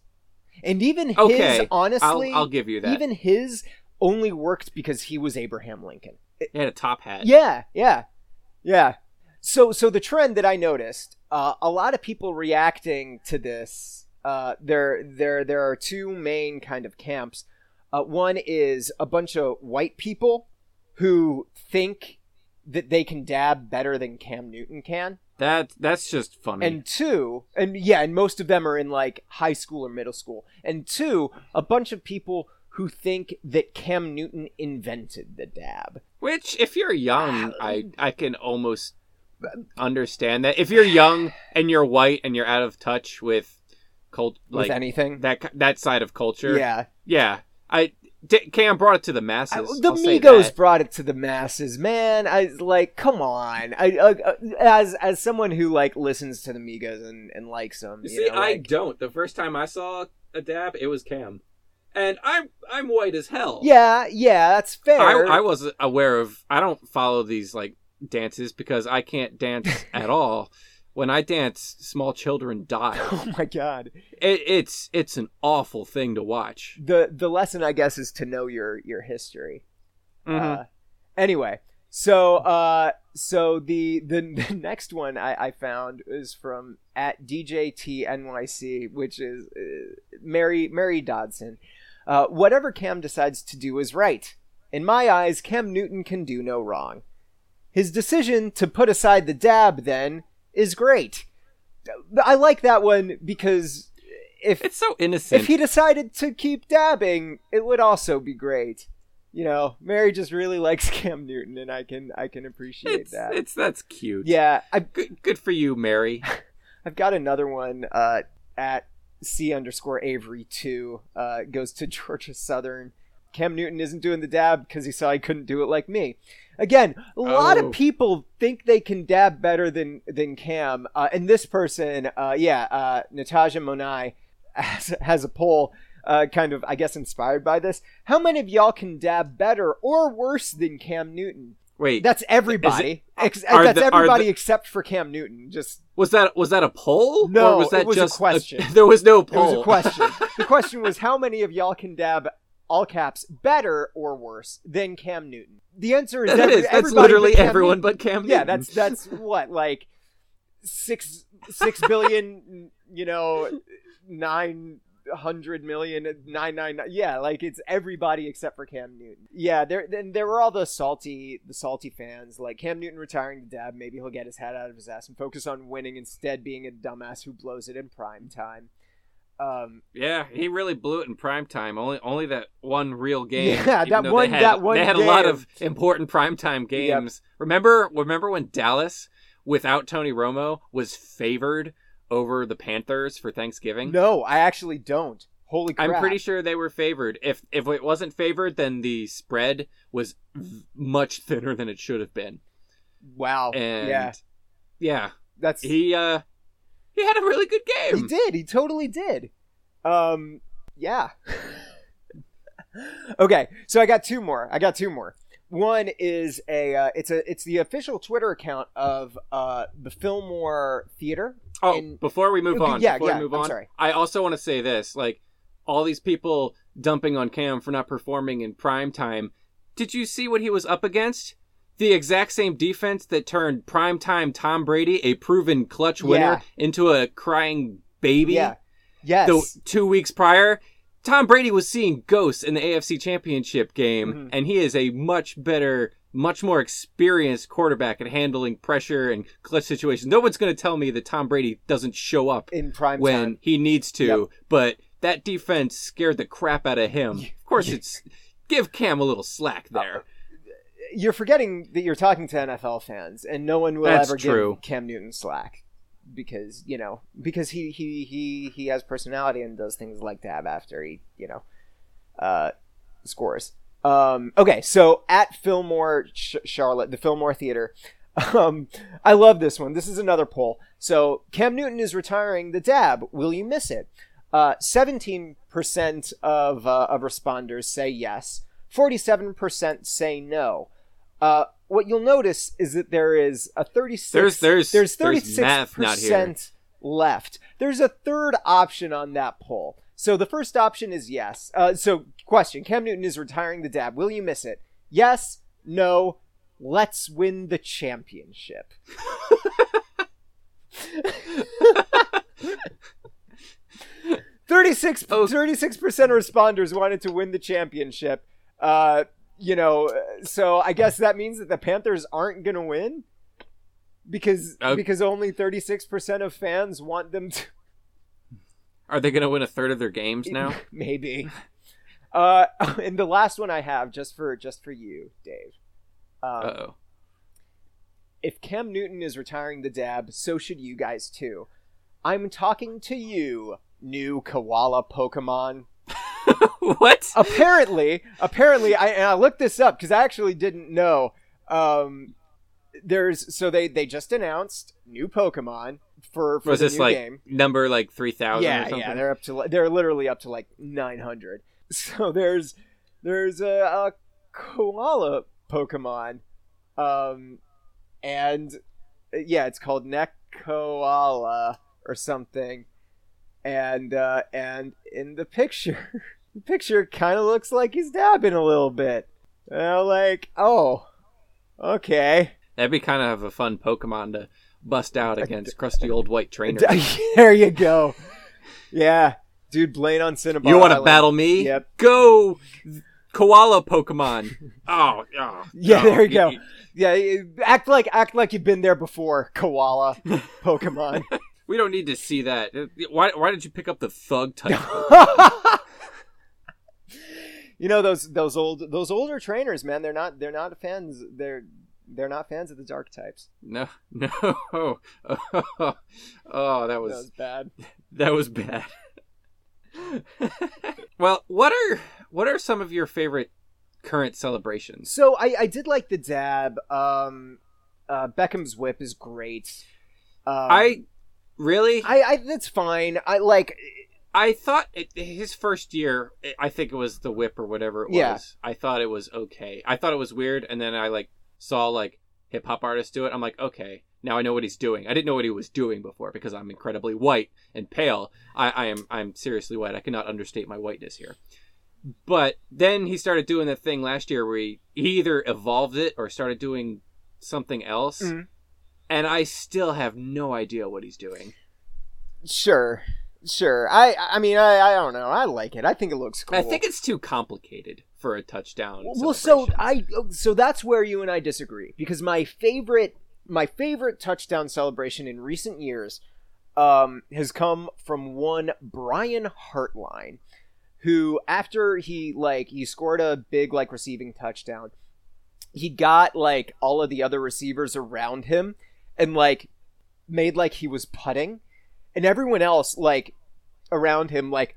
Speaker 2: And even his,
Speaker 1: Okay, I'll
Speaker 2: honestly,
Speaker 1: I'll give you that.
Speaker 2: even his only worked because he was Abraham Lincoln.
Speaker 1: He had a top hat.
Speaker 2: Yeah, yeah, yeah. So, so the trend that I noticed, uh, a lot of people reacting to this. Uh, there, there, there are two main kind of camps. Uh, one is a bunch of white people who think that they can dab better than Cam Newton can.
Speaker 1: That that's just funny.
Speaker 2: And two, and yeah, and most of them are in like high school or middle school. And two, a bunch of people who think that Cam Newton invented the dab.
Speaker 1: Which, if you're young, I I can almost understand that. If you're young and you're white and you're out of touch with cult, like
Speaker 2: with anything.
Speaker 1: that that side of culture,
Speaker 2: yeah.
Speaker 1: yeah. I D- Cam brought it to the
Speaker 2: I-
Speaker 1: masses.
Speaker 2: the
Speaker 1: I'll
Speaker 2: Migos brought it to the masses, man. I like, come on. I uh, uh, as as someone who like listens to the Migos and, and likes them.
Speaker 3: You
Speaker 2: You
Speaker 3: see,
Speaker 2: know,
Speaker 3: I don't. The first time I saw a dab, it was Cam, and I'm I'm white as hell.
Speaker 2: yeah, yeah, that's fair.
Speaker 1: I, I wasn't aware of. I don't follow these like dances because I can't dance at all. When I dance, small children die.
Speaker 2: oh my god.
Speaker 1: It, it's it's an awful thing to watch.
Speaker 2: The the lesson, I guess, is to know your your history.
Speaker 1: Mhm.
Speaker 2: Uh, anyway, so uh, so the, the the next one I, I found is from at DJTNYC, which is uh, Mary Mary Dodson. Uh, whatever Cam decides to do is right. In my eyes, Cam Newton can do no wrong. His decision to put aside the dab then is great. I like that one because if
Speaker 1: it's so innocent.
Speaker 2: if he decided to keep dabbing, it would also be great. You know, Mary just really likes Cam Newton, and I can I can appreciate
Speaker 1: it's,
Speaker 2: that.
Speaker 1: it's that's cute.
Speaker 2: yeah, I,
Speaker 1: Good, good for you, Mary.
Speaker 2: I've got another one uh, at C underscore Avery two. Uh, goes to Georgia Southern. Cam Newton isn't doing the dab because he saw he couldn't do it like me. Again, a lot
Speaker 1: Oh.
Speaker 2: of people think they can dab better than than Cam. Uh, and this person, uh, yeah, uh, Natasha Monai has, has a poll, uh, kind of, I guess, inspired by this. How many of y'all can dab better or worse than Cam Newton?
Speaker 1: Wait,
Speaker 2: That's everybody. Ex- that's
Speaker 1: the-
Speaker 2: everybody
Speaker 1: the-
Speaker 2: except for Cam Newton. Just
Speaker 1: was that was that a poll?
Speaker 2: No,
Speaker 1: or was that
Speaker 2: it was a
Speaker 1: just
Speaker 2: question.
Speaker 1: there was no
Speaker 2: It
Speaker 1: poll.
Speaker 2: was a question. the question was how many of y'all can dab all caps better or worse than Cam Newton? The answer is,
Speaker 1: That
Speaker 2: every,
Speaker 1: is. That's literally
Speaker 2: but
Speaker 1: everyone
Speaker 2: Newton.
Speaker 1: but Cam.
Speaker 2: Yeah, that's that's what like six six billion. You know, nine hundred million nine nine nine. Yeah, like it's everybody except for Cam Newton. Yeah, there then there were all the salty the salty fans like Cam Newton retiring to dab. Maybe he'll get his head out of his ass and focus on winning instead, being a dumbass who blows it in prime time. Um,
Speaker 1: Yeah, he really blew it in prime time. Only only that one real game.
Speaker 2: Yeah, that one-
Speaker 1: had,
Speaker 2: that one
Speaker 1: They had a lot of important primetime games. Remember? Remember when Dallas, without Tony Romo, was favored over the Panthers for Thanksgiving?
Speaker 2: no, I actually don't. Holy crap!
Speaker 1: I'm pretty sure they were favored. If if it wasn't favored, then the spread was v- much thinner than it should have been.
Speaker 2: Wow.
Speaker 1: And
Speaker 2: yeah,
Speaker 1: yeah,
Speaker 2: that's
Speaker 1: he uh he had a really good game.
Speaker 2: He did. He totally did. Um, yeah. okay, so I got two more. I got two more. One is a uh, it's a it's the official Twitter account of uh the Fillmore Theater.
Speaker 1: Oh,
Speaker 2: And-
Speaker 1: before we move on,
Speaker 2: yeah,
Speaker 1: before
Speaker 2: yeah,
Speaker 1: we move
Speaker 2: I'm
Speaker 1: on,
Speaker 2: sorry.
Speaker 1: I also want to say this: like all these people dumping on Cam for not performing in prime time. Did you see what he was up against? The exact same defense that turned primetime Tom Brady, a proven clutch winner, into a crying baby.
Speaker 2: Yeah. Yes.
Speaker 1: The two weeks prior, Tom Brady was seeing ghosts in the AFC Championship game,
Speaker 2: Mhm.
Speaker 1: and he is a much better, much more experienced quarterback at handling pressure and clutch situations. No one's going to tell me that Tom Brady doesn't show up
Speaker 2: in prime
Speaker 1: when
Speaker 2: time.
Speaker 1: he needs to,
Speaker 2: Yep.
Speaker 1: but that defense scared the crap out of him. Of course, it's give Cam a little slack there.
Speaker 2: You're forgetting that you're talking to NFL fans, and no one will
Speaker 1: That's
Speaker 2: ever
Speaker 1: true.
Speaker 2: give Cam Newton slack because you know because he he he he has personality and does things like dab after he you know uh scores. Um, okay, so at Fillmore Ch- Charlotte, the Fillmore Theater. Um, I love this one. This is another poll. So Cam Newton is retiring the dab. Will you miss it? Uh, 17% of, uh, of responders say yes. 47% say no. Uh, what you'll notice is that there is a 36
Speaker 1: There's- there's-
Speaker 2: there's
Speaker 1: there's
Speaker 2: 36%
Speaker 1: math not here.
Speaker 2: left. There's a third option on that poll. So the first option is yes. Uh, so question: Cam Newton is retiring the dab. Will you miss it? Yes. No. Let's win the championship. Thirty-six
Speaker 1: Oh.
Speaker 2: 36 percent of responders wanted to win the championship. Uh, you know, so I guess that means that the Panthers aren't going to win because
Speaker 1: Uh,
Speaker 2: because only thirty six percent of fans want them to.
Speaker 1: Are they going to win a third of their games now?
Speaker 2: Maybe. Uh, and the last one I have just for just for you, Dave. Um,
Speaker 1: Uh oh.
Speaker 2: if Cam Newton is retiring the dab, so should you guys too. I'm talking to you, new koala Pokemon.
Speaker 1: what?
Speaker 2: apparently, apparently, I and I looked this up because I actually didn't know. Um, there's so they they just announced new Pokemon for for
Speaker 1: Was
Speaker 2: the
Speaker 1: this
Speaker 2: new
Speaker 1: like
Speaker 2: game.
Speaker 1: number like three thousand or
Speaker 2: Yeah,
Speaker 1: something?
Speaker 2: yeah, they're up to li- they're literally up to like 900. So there's there's a, a koala Pokemon, um, and uh, yeah, it's called Nekoala or something, and uh, and in the picture, the picture kind of looks like he's dabbing a little bit. And I'm like, oh, okay.
Speaker 1: That'd be kind of a fun Pokemon to bust out against crusty old white trainers.
Speaker 2: there you go. Yeah, dude, Blaine on Cinnabar.
Speaker 1: You want to battle me?
Speaker 2: Yep.
Speaker 1: Go, koala Pokemon. oh, oh,
Speaker 2: Yeah,
Speaker 1: oh,
Speaker 2: there you go. Yeah, act like act like you've been there before, koala Pokemon.
Speaker 1: We don't need to see that. Uh, why? Why did you pick up the thug type?
Speaker 2: you know those those old those older trainers, man. They're not they're not fans. They're they're not fans of the dark types.
Speaker 1: no, no. Oh, oh, that
Speaker 2: That
Speaker 1: was
Speaker 2: was bad.
Speaker 1: that was bad. well, what are what are some of your favorite current celebrations?
Speaker 2: So I I did like the dab. Um, uh, Beckham's whip is great. Um,
Speaker 1: I really
Speaker 2: I I that's fine. I like
Speaker 1: I thought it, his first year, I think it was the whip or whatever it was.
Speaker 2: Yeah.
Speaker 1: I thought it was okay. I thought it was weird, and then I like saw like hip hop artists do it. I'm like, okay, now I know what he's doing. I didn't know what he was doing before because I'm incredibly white and pale. I, I am I'm seriously white. I cannot understate my whiteness here. But then he started doing that thing last year where he, he either evolved it or started doing something else.
Speaker 2: Mhm.
Speaker 1: And I still have no idea what he's doing.
Speaker 2: sure. Sure. I I mean I I don't know. I like it. I think it looks cool.
Speaker 1: I think it's too complicated for a touchdown.
Speaker 2: well so i so that's where you and i disagree because my favorite my favorite touchdown celebration in recent years um, has come from one Brian Hartline, who after he like he scored a big like receiving touchdown, he got like all of the other receivers around him and like made like he was putting, and everyone else like around him like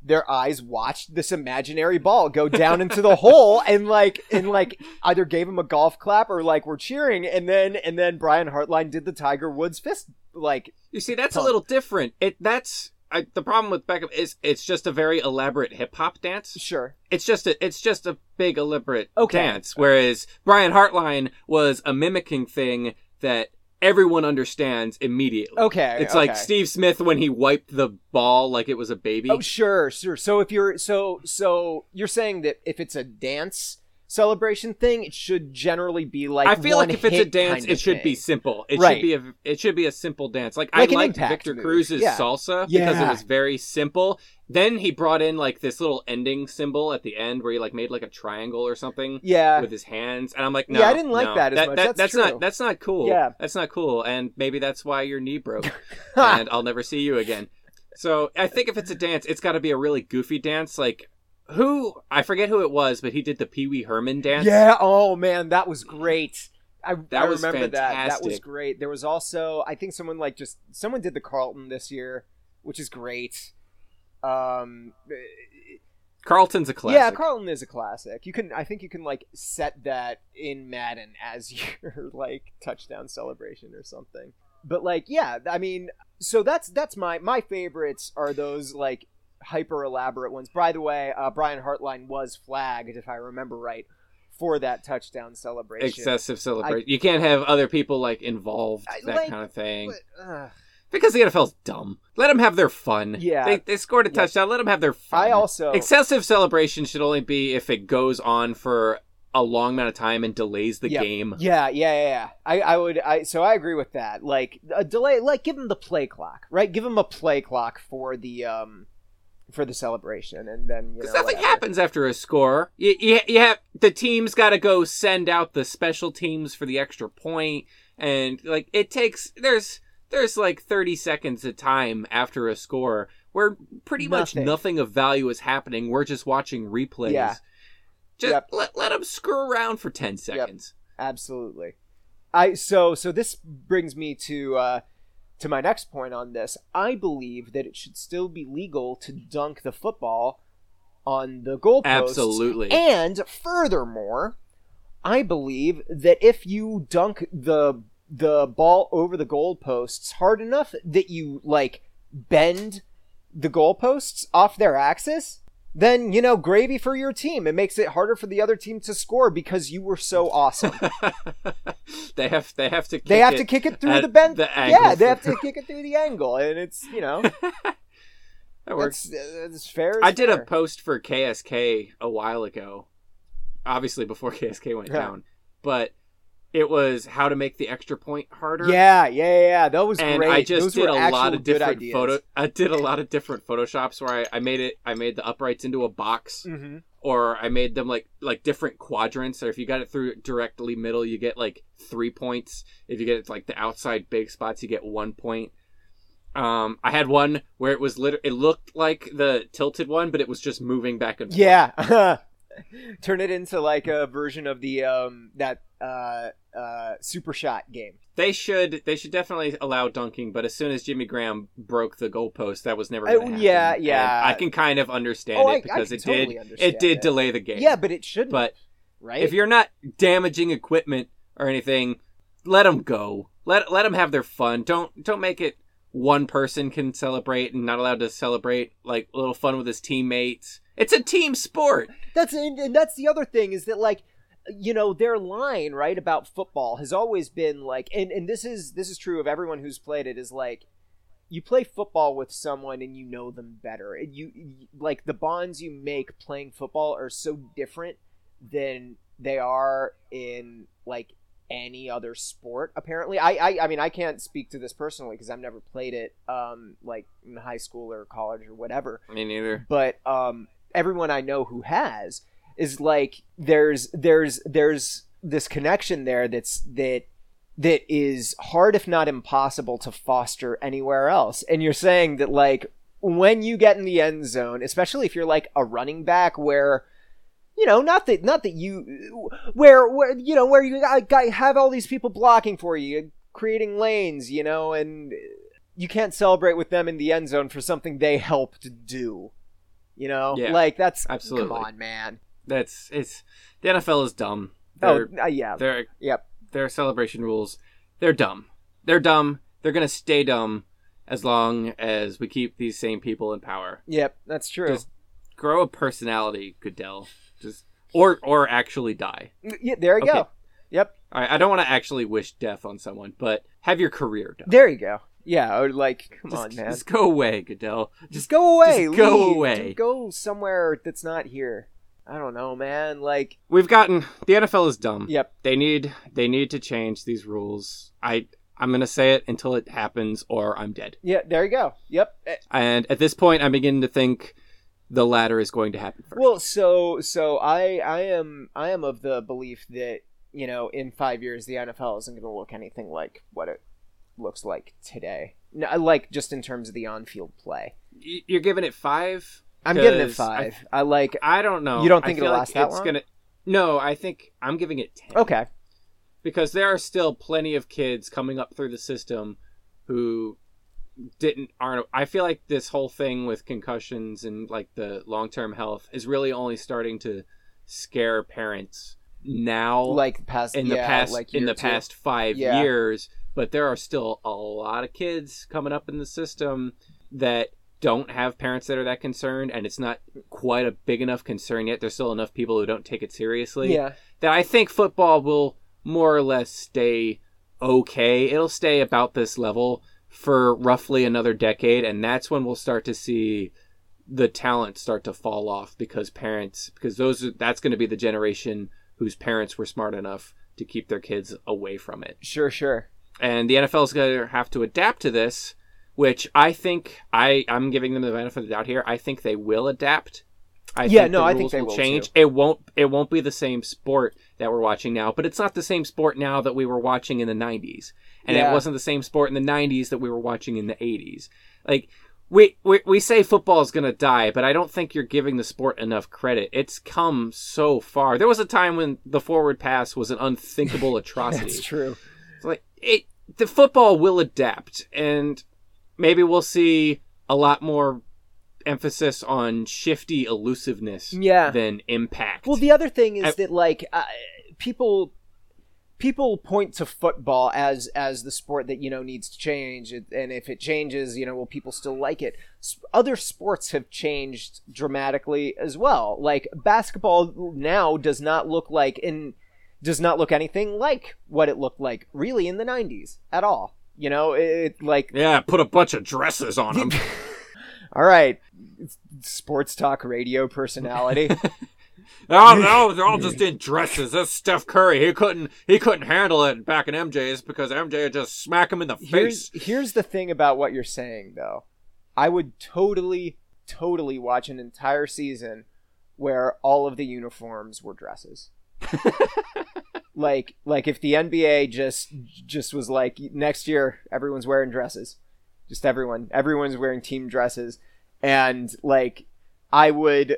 Speaker 2: their eyes watched this imaginary ball go down into the hole and like and like either gave him a golf clap or like were cheering and then and then Brian Hartline did the Tiger Woods fist like
Speaker 1: You see, that's a little different. It that's I, the problem with Beckham is it's just a very elaborate hip hop dance.
Speaker 2: sure
Speaker 1: It's just a it's just a big elaborate
Speaker 2: Okay.
Speaker 1: dance. Whereas Brian Hartline was a mimicking thing that everyone understands immediately.
Speaker 2: okay
Speaker 1: It's like. Steve Smith when he wiped the ball like it was a baby.
Speaker 2: Oh sure, sure. So if you're so so you're saying that if it's a dance celebration thing, it should generally be like
Speaker 1: I feel like if it's a dance,
Speaker 2: kind
Speaker 1: it
Speaker 2: of
Speaker 1: should be
Speaker 2: thing.
Speaker 1: simple. It
Speaker 2: Right.
Speaker 1: should be a it should be a simple dance. Like,
Speaker 2: Like
Speaker 1: I
Speaker 2: an
Speaker 1: liked Victor
Speaker 2: move.
Speaker 1: Cruz's
Speaker 2: Yeah.
Speaker 1: salsa because it was very simple. Then he brought in like this little ending symbol at the end where he like made like a triangle or something
Speaker 2: Yeah.
Speaker 1: with his hands, and I'm like, no,
Speaker 2: Yeah, I didn't like
Speaker 1: no.
Speaker 2: that as much. That's
Speaker 1: that's
Speaker 2: true.
Speaker 1: not that's not cool.
Speaker 2: Yeah.
Speaker 1: that's not cool, and maybe that's why your knee broke, and I'll never see you again. So I think if it's a dance, it's got to be a really goofy dance, like. Who I forget who it was, but he did the Pee Wee Herman dance.
Speaker 2: Yeah. Oh man, that was great. I,
Speaker 1: That
Speaker 2: I
Speaker 1: was
Speaker 2: remember that. That was great. There was also I think someone like just someone did the Carlton this year, which is great. Um,
Speaker 1: Carlton's a classic.
Speaker 2: yeah, Carlton is a classic. You can I think you can like set that in Madden as your like touchdown celebration or something. But like yeah, I mean, so that's that's my my favorites are those like hyper elaborate ones. By the way, uh, Brian Hartline was flagged if I remember right for that touchdown celebration.
Speaker 1: excessive celebration. you can't have other people like involved,
Speaker 2: I
Speaker 1: that
Speaker 2: like-
Speaker 1: kind of thing.
Speaker 2: But, uh,
Speaker 1: Because the NFL's dumb. Let them have their fun.
Speaker 2: Yeah.
Speaker 1: they, they scored a
Speaker 2: Yeah.
Speaker 1: touchdown. Let them have their fun.
Speaker 2: I also
Speaker 1: excessive celebration should only be if it goes on for a long amount of time and delays the
Speaker 2: Yep.
Speaker 1: game.
Speaker 2: Yeah, yeah, yeah, yeah. I, I would, I so I agree with that. Like a delay, like give them the play clock, right? Give them a play clock for the um for the celebration, and then you know
Speaker 1: Because nothing
Speaker 2: whatever.
Speaker 1: happens after a score. You, you, you have the team's got to go send out the special teams for the extra point, and like it takes there's there's like 30 seconds of time after a score where pretty much
Speaker 2: Nothing.
Speaker 1: nothing of value is happening. We're just watching replays.
Speaker 2: Yeah.
Speaker 1: Just
Speaker 2: Yep.
Speaker 1: let let them screw around for 10 seconds.
Speaker 2: Absolutely. I so so this brings me to uh to my next point on this. I believe that it should still be legal to dunk the football on the goalpost.
Speaker 1: Absolutely.
Speaker 2: And furthermore, I believe that if you dunk the the ball over the goalposts hard enough that you like bend the goalposts off their axis, then you know gravy for your team. It makes it harder for the other team to score because you were so awesome.
Speaker 1: they have they have to kick
Speaker 2: they have
Speaker 1: it
Speaker 2: to kick it through the bend.
Speaker 1: the angle
Speaker 2: yeah, they have to kick it through the angle, and it's you know
Speaker 1: That works.
Speaker 2: it's uh, that's fair.
Speaker 1: I did a post for KSK a while ago, obviously before KSK went
Speaker 2: Yeah.
Speaker 1: down, but it was how to make the extra point harder.
Speaker 2: Yeah, yeah, yeah. That was
Speaker 1: and
Speaker 2: great.
Speaker 1: I just
Speaker 2: Those
Speaker 1: did a lot of different photo. I did a lot of different photoshops where I, I made it. I made the uprights into a box,
Speaker 2: Mhm.
Speaker 1: or I made them like like different quadrants. Or if you got it through directly middle, you get like three points. If you get it to, like the outside big spots, you get one point. Um, I had one where it was lit- It looked like the tilted one, but it was just moving back and forth.
Speaker 2: Yeah. Turn it into like a version of the um that uh uh super shot game.
Speaker 1: They should they should definitely allow dunking, but as soon as Jimmy Graham broke the goalpost, that was never
Speaker 2: Oh,
Speaker 1: going to happen.
Speaker 2: yeah,
Speaker 1: And
Speaker 2: yeah.
Speaker 1: I can kind of understand
Speaker 2: Oh, I- I
Speaker 1: it because
Speaker 2: can
Speaker 1: it
Speaker 2: totally
Speaker 1: did it did
Speaker 2: it.
Speaker 1: delay the game.
Speaker 2: Yeah, but it shouldn't.
Speaker 1: but
Speaker 2: right?
Speaker 1: if you're not damaging equipment or anything, let them go. Let let them have their fun. Don't don't make it one person can celebrate and not allowed to celebrate like a little fun with his teammates. It's a team sport.
Speaker 2: That's and that's the other thing is that like you know their line right about football has always been like and and this is this is true of everyone who's played it is like you play football with someone and you know them better. And you, you like the bonds you make playing football are so different than they are in like any other sport apparently. I i, I mean i can't speak to this personally because i've never played it um like in high school or college or whatever.
Speaker 1: Me neither.
Speaker 2: but um, everyone I know who has is like there's there's there's this connection there that's that that is hard if not impossible to foster anywhere else. And you're saying that like when you get in the end zone, especially if you're like a running back where you know, not that not that you where where you know where you got, got have all these people blocking for you, creating lanes, you know, and you can't celebrate with them in the end zone for something they helped do. You know,
Speaker 1: Yeah,
Speaker 2: like that's
Speaker 1: absolutely.
Speaker 2: Come on, man.
Speaker 1: That's it's the NFL is dumb.
Speaker 2: Oh,
Speaker 1: Their
Speaker 2: uh, yeah.
Speaker 1: their
Speaker 2: Yep.
Speaker 1: their celebration rules, they're dumb. They're dumb. They're gonna stay dumb as long as we keep these same people in power.
Speaker 2: Yep. That's true.
Speaker 1: Just grow a personality, Goodell. Just or or actually die.
Speaker 2: yeah, there you go. Yep.
Speaker 1: I, I don't want to actually wish death on someone, but have your career done.
Speaker 2: There you go. Yeah. Would like, come
Speaker 1: Just,
Speaker 2: on, man.
Speaker 1: just go away, Goodell.
Speaker 2: Just go away.
Speaker 1: just go away.
Speaker 2: Go somewhere that's not here. I don't know, man. Like,
Speaker 1: we've gotten the NFL is dumb.
Speaker 2: yep.
Speaker 1: They need they need to change these rules. I I'm gonna say it until it happens, or I'm dead.
Speaker 2: Yeah. There you go. Yep. Eh,
Speaker 1: And at this point, I'm beginning to think the latter is going to happen first.
Speaker 2: Well, so so I I am I am of the belief that you know in five years the NFL isn't going to look anything like what it looks like today. No, like just in terms of the on-field play.
Speaker 1: You're giving it five.
Speaker 2: I'm giving it five. I, like.
Speaker 1: I don't know.
Speaker 2: You don't think it'll
Speaker 1: like
Speaker 2: last that
Speaker 1: it's
Speaker 2: long?
Speaker 1: Gonna... No, I think I'm giving it ten.
Speaker 2: Okay.
Speaker 1: because there are still plenty of kids coming up through the system who didn't aren't I feel like this whole thing with concussions and like the long-term health is really only starting to scare parents now
Speaker 2: Like past
Speaker 1: in the
Speaker 2: yeah,
Speaker 1: past
Speaker 2: like
Speaker 1: in the
Speaker 2: two.
Speaker 1: past 5
Speaker 2: Yeah.
Speaker 1: years but there are still a lot of kids coming up in the system that don't have parents that are that concerned and it's not quite a big enough concern yet there's still enough people who don't take it seriously
Speaker 2: Yeah.
Speaker 1: that I think football will more or less stay okay. It'll stay about this level for roughly another decade, and that's when we'll start to see the talent start to fall off because parents because those are, that's going to be the generation whose parents were smart enough to keep their kids away from it.
Speaker 2: Sure. Sure.
Speaker 1: And the NFL is going to have to adapt to this, which I think I I'm giving them the benefit of the doubt here. I think they will adapt. I
Speaker 2: Yeah,
Speaker 1: think
Speaker 2: no, I think they
Speaker 1: will change.
Speaker 2: too.
Speaker 1: It won't it won't be the same sport that we're watching now, but it's not the same sport now that we were watching in the 90s. And
Speaker 2: Yeah.
Speaker 1: it wasn't the same sport in the 90s that we were watching in the 80s. Like we, we we say football is going to die, but I don't think you're giving the sport enough credit. It's come so far. There was a time when the forward pass was an unthinkable atrocity.
Speaker 2: That's true.
Speaker 1: It's like it the football will adapt and maybe we'll see a lot more emphasis on shifty elusiveness
Speaker 2: Yeah.
Speaker 1: than impact.
Speaker 2: Well, the other thing is
Speaker 1: I-
Speaker 2: that like uh, people people point to football as as the sport that you know needs to change, and if it changes, you know, will people still like it? Other sports have changed dramatically as well. Like basketball now does not look like in does not look anything like what it looked like really in the 90s at all. You know, it, it like
Speaker 1: yeah, put a bunch of dresses on them.
Speaker 2: all right, sports talk radio personality.
Speaker 1: oh no, they're all just in dresses. That's Steph Curry. He couldn't he couldn't handle it back in MJ's because MJ would just smack him in the
Speaker 2: here's
Speaker 1: face.
Speaker 2: here's the thing about what you're saying though i would totally totally watch an entire season where all of the uniforms were dresses like like if the nba just just was like next year everyone's wearing dresses just everyone everyone's wearing team dresses and like i would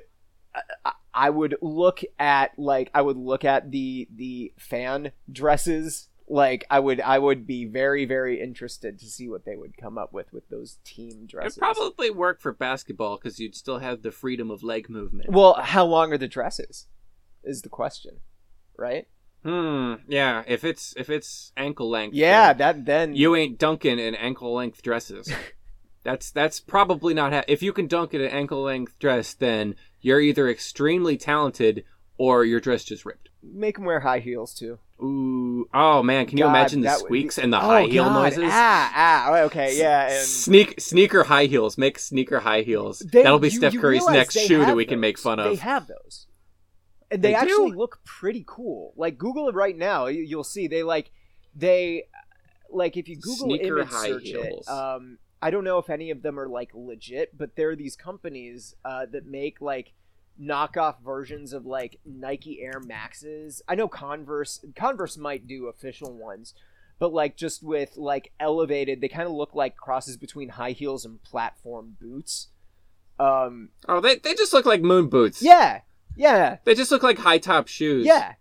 Speaker 2: I- I would look at like I would look at the the fan dresses like I would I would be very very interested to see what they would come up with with those team dresses.
Speaker 1: It'd
Speaker 2: dresses.
Speaker 1: probably work for basketball because you'd still have the freedom of leg movement.
Speaker 2: Well, how long are the dresses? Is the question, right?
Speaker 1: Hmm. Yeah. If it's if it's ankle length.
Speaker 2: Yeah, that then
Speaker 1: You ain't dunking in ankle length dresses. that's that's probably not. Ha- if you can dunk in an ankle length dress, then you're either extremely talented or your dress just ripped.
Speaker 2: make them wear high heels too.
Speaker 1: Ooh. Oh man, can you imagine the
Speaker 2: would be-
Speaker 1: squeaks and the
Speaker 2: Oh,
Speaker 1: high heel
Speaker 2: God.
Speaker 1: noises?
Speaker 2: Ah, ah. Okay, yeah. And
Speaker 1: Sneak sneaker high heels. Make sneaker high heels.
Speaker 2: They-
Speaker 1: That'll be
Speaker 2: you-
Speaker 1: Steph Curry's next
Speaker 2: they
Speaker 1: shoe that we can make fun
Speaker 2: They
Speaker 1: of.
Speaker 2: have those, and they,
Speaker 1: They
Speaker 2: actually
Speaker 1: do?
Speaker 2: look pretty cool. Like Google it right now, you- you'll see they like they like if you Google
Speaker 1: Sneaker
Speaker 2: image
Speaker 1: high
Speaker 2: search
Speaker 1: heels.
Speaker 2: it. Um, I don't know if any of them are like legit, but there are these companies uh, that make like knockoff versions of like Nike Air Maxes. I know Converse Converse might do official ones, but like just with like elevated. They kind of look like crosses between high heels and platform boots. Um,
Speaker 1: Oh, they they just look like moon boots.
Speaker 2: yeah, yeah,
Speaker 1: They just look like high top shoes.
Speaker 2: yeah.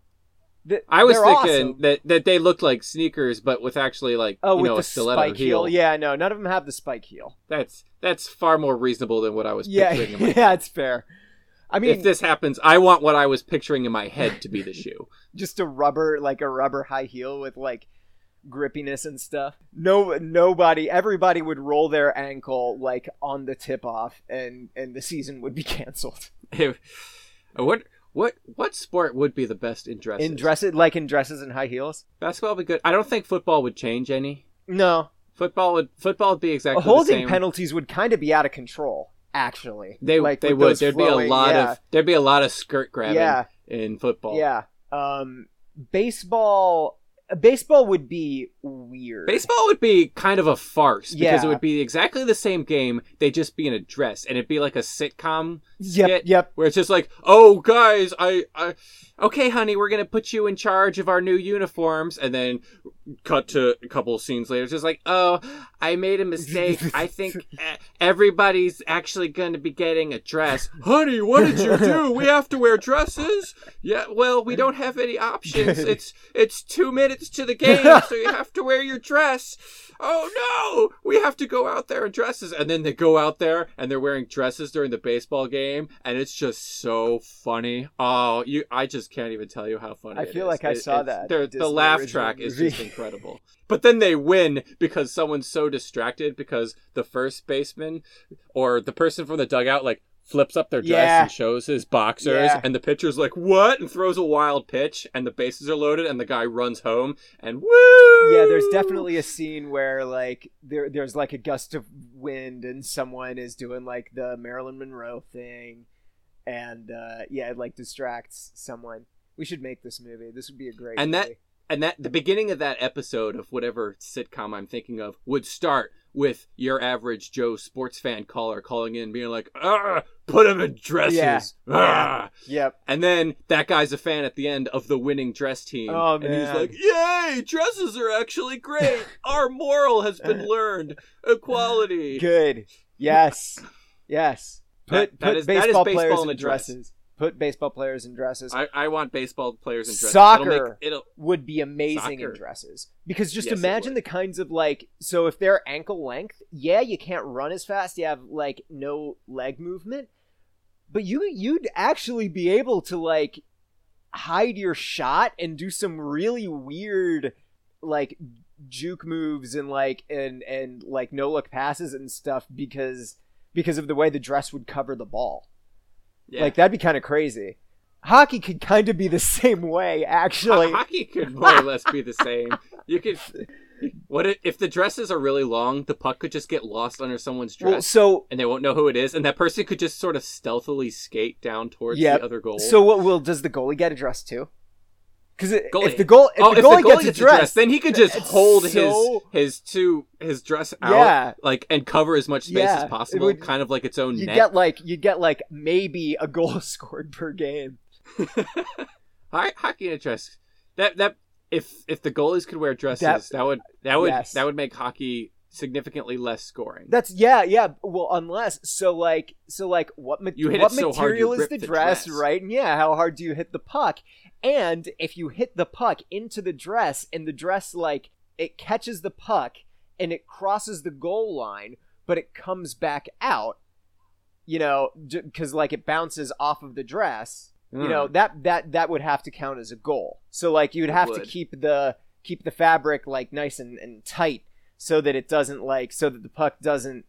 Speaker 2: Th-
Speaker 1: I was thinking
Speaker 2: awesome.
Speaker 1: that, that they looked like sneakers, but with actually like
Speaker 2: Oh,
Speaker 1: you know
Speaker 2: the
Speaker 1: a stiletto
Speaker 2: spike heel. Yeah, no, none of them have the spike heel.
Speaker 1: That's that's far more reasonable than what I was
Speaker 2: Yeah,
Speaker 1: picturing. In my
Speaker 2: yeah, it's fair. I mean,
Speaker 1: if this happens, I want what I was picturing in my head to be the shoe.
Speaker 2: just a rubber like a rubber high heel with like grippiness and stuff no nobody everybody would roll their ankle like on the tip off and and the season would be canceled
Speaker 1: what what what sport would be the best in dresses?
Speaker 2: in dresses like in dresses and high heels
Speaker 1: Basketball would be good. I don't think football would change any.
Speaker 2: no
Speaker 1: Football would football would be exactly the
Speaker 2: holding
Speaker 1: same.
Speaker 2: penalties would kind of be out of control actually
Speaker 1: They
Speaker 2: like
Speaker 1: they would. There'd
Speaker 2: flowing-
Speaker 1: be a lot
Speaker 2: yeah,
Speaker 1: of there'd be a lot of skirt grabbing
Speaker 2: Yeah.
Speaker 1: in football.
Speaker 2: yeah um baseball baseball would be weird
Speaker 1: Baseball would be kind of a farce because
Speaker 2: Yeah.
Speaker 1: it would be exactly the same game. They'd just be in a dress, and it'd be like a sitcom
Speaker 2: yep yep
Speaker 1: where it's just like, "Oh, guys, I, I, okay, honey, we're gonna put you in charge of our new uniforms," and then cut to a couple of scenes later, it's just like, "Oh, I made a mistake. I think everybody's actually gonna be getting a dress." honey, what did you do? We have to wear dresses. Yeah, well, we don't have any options. It's it's two minutes to the game, so you have to wear your dress. Oh no, we have to go out there in dresses, and then they go out there and they're wearing dresses during the baseball game, and it's just so funny. Oh, you, I just can't even tell you how funny.
Speaker 2: I feel
Speaker 1: is.
Speaker 2: like I
Speaker 1: It-
Speaker 2: saw that
Speaker 1: The laugh track is just incredible. But then they win because someone's so distracted because the first baseman or the person from the dugout like flips up their dress
Speaker 2: Yeah.
Speaker 1: and shows his boxers
Speaker 2: Yeah.
Speaker 1: and the pitcher's like what and throws a wild pitch and the bases are loaded and the guy runs home and woo
Speaker 2: Yeah, there's definitely a scene where like there there's like a gust of wind and someone is doing like the Marilyn Monroe thing, and uh, yeah, it like distracts someone. We should make this movie. This would be a great.
Speaker 1: And that-
Speaker 2: movie.
Speaker 1: And that the beginning of that episode of whatever sitcom I'm thinking of would start with your average Joe sports fan caller calling in being like ah put him in dresses
Speaker 2: Yeah.
Speaker 1: ah.
Speaker 2: Yep.
Speaker 1: And then that guy's a fan at the end of the winning dress team.
Speaker 2: Oh,
Speaker 1: And he's like, Yay, dresses are actually great. Our moral has been learned. Equality.
Speaker 2: Good. Yes. Yes. Put
Speaker 1: that
Speaker 2: put
Speaker 1: is- that is
Speaker 2: baseball
Speaker 1: baseball
Speaker 2: players
Speaker 1: in
Speaker 2: in dresses. Put baseball players in dresses.
Speaker 1: I, I want baseball players in dresses.
Speaker 2: Soccer.
Speaker 1: It'll make, it'll,
Speaker 2: would be amazing
Speaker 1: Soccer.
Speaker 2: in dresses because just
Speaker 1: Yes,
Speaker 2: imagine the kinds of like so if they're ankle length yeah you can't run as fast you have like no leg movement but you you'd actually be able to like hide your shot and do some really weird like juke moves and like and and like no look passes and stuff because because of the way the dress would cover the ball
Speaker 1: yeah.
Speaker 2: like that'd be kind of crazy hockey could kind of be the same way actually
Speaker 1: Ho- hockey could more or less be the same. You could. What if, if the dresses are really long? The puck could just get lost under someone's dress,
Speaker 2: well, so
Speaker 1: and they won't know who it is, and that person could just sort of stealthily skate down towards
Speaker 2: Yep.
Speaker 1: the other goal.
Speaker 2: So what will does the goalie get addressed too? Because if the goal if
Speaker 1: oh,
Speaker 2: the
Speaker 1: if
Speaker 2: goalie,
Speaker 1: the goalie
Speaker 2: gets,
Speaker 1: gets
Speaker 2: addressed,
Speaker 1: dressed, then he could just hold
Speaker 2: so-
Speaker 1: his his two his dress out,
Speaker 2: Yeah.
Speaker 1: like and cover as much space
Speaker 2: Yeah,
Speaker 1: as possible,
Speaker 2: would-
Speaker 1: kind of like its own
Speaker 2: you get like you get like maybe a goal scored per game.
Speaker 1: Hockey in a dress. That that if if the goalies could wear dresses, that, would that would
Speaker 2: Yes.
Speaker 1: that would make hockey significantly less scoring.
Speaker 2: That's yeah yeah. Well, unless so like so like what ma- what
Speaker 1: so
Speaker 2: material is the
Speaker 1: the
Speaker 2: dress,
Speaker 1: dress.
Speaker 2: right? And yeah, how hard do you hit the puck? And if you hit the puck into the dress and the dress like it catches the puck and it crosses the goal line, but it comes back out, you know, because like it bounces off of the dress. you know
Speaker 1: Mm.
Speaker 2: that that that would have to count as a goal so like you'd have to keep the keep the fabric like nice and, and tight so that it doesn't like so that the puck doesn't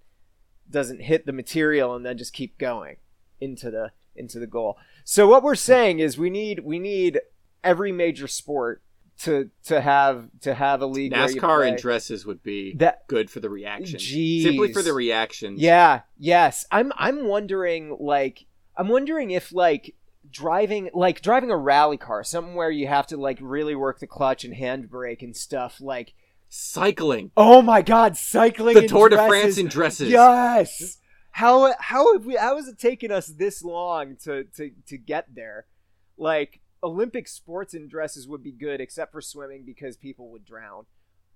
Speaker 2: doesn't hit the material and then just keep going into the into the goal so what we're saying is we need we need every major sport to to have to have a league
Speaker 1: NASCAR in dresses would be
Speaker 2: that
Speaker 1: good for the reaction.
Speaker 2: Jeez.
Speaker 1: Simply for the reactions.
Speaker 2: Yeah, yes. I'm I'm wondering like I'm wondering if like driving like driving a rally car, something where you have to like really work the clutch and handbrake and stuff like
Speaker 1: Cycling.
Speaker 2: oh my god, cycling
Speaker 1: The Tour de. France in dresses.
Speaker 2: Yes. How how have we how has it taken us this long to to to get there? Like Olympic sports in dresses would be good except for swimming because people would drown.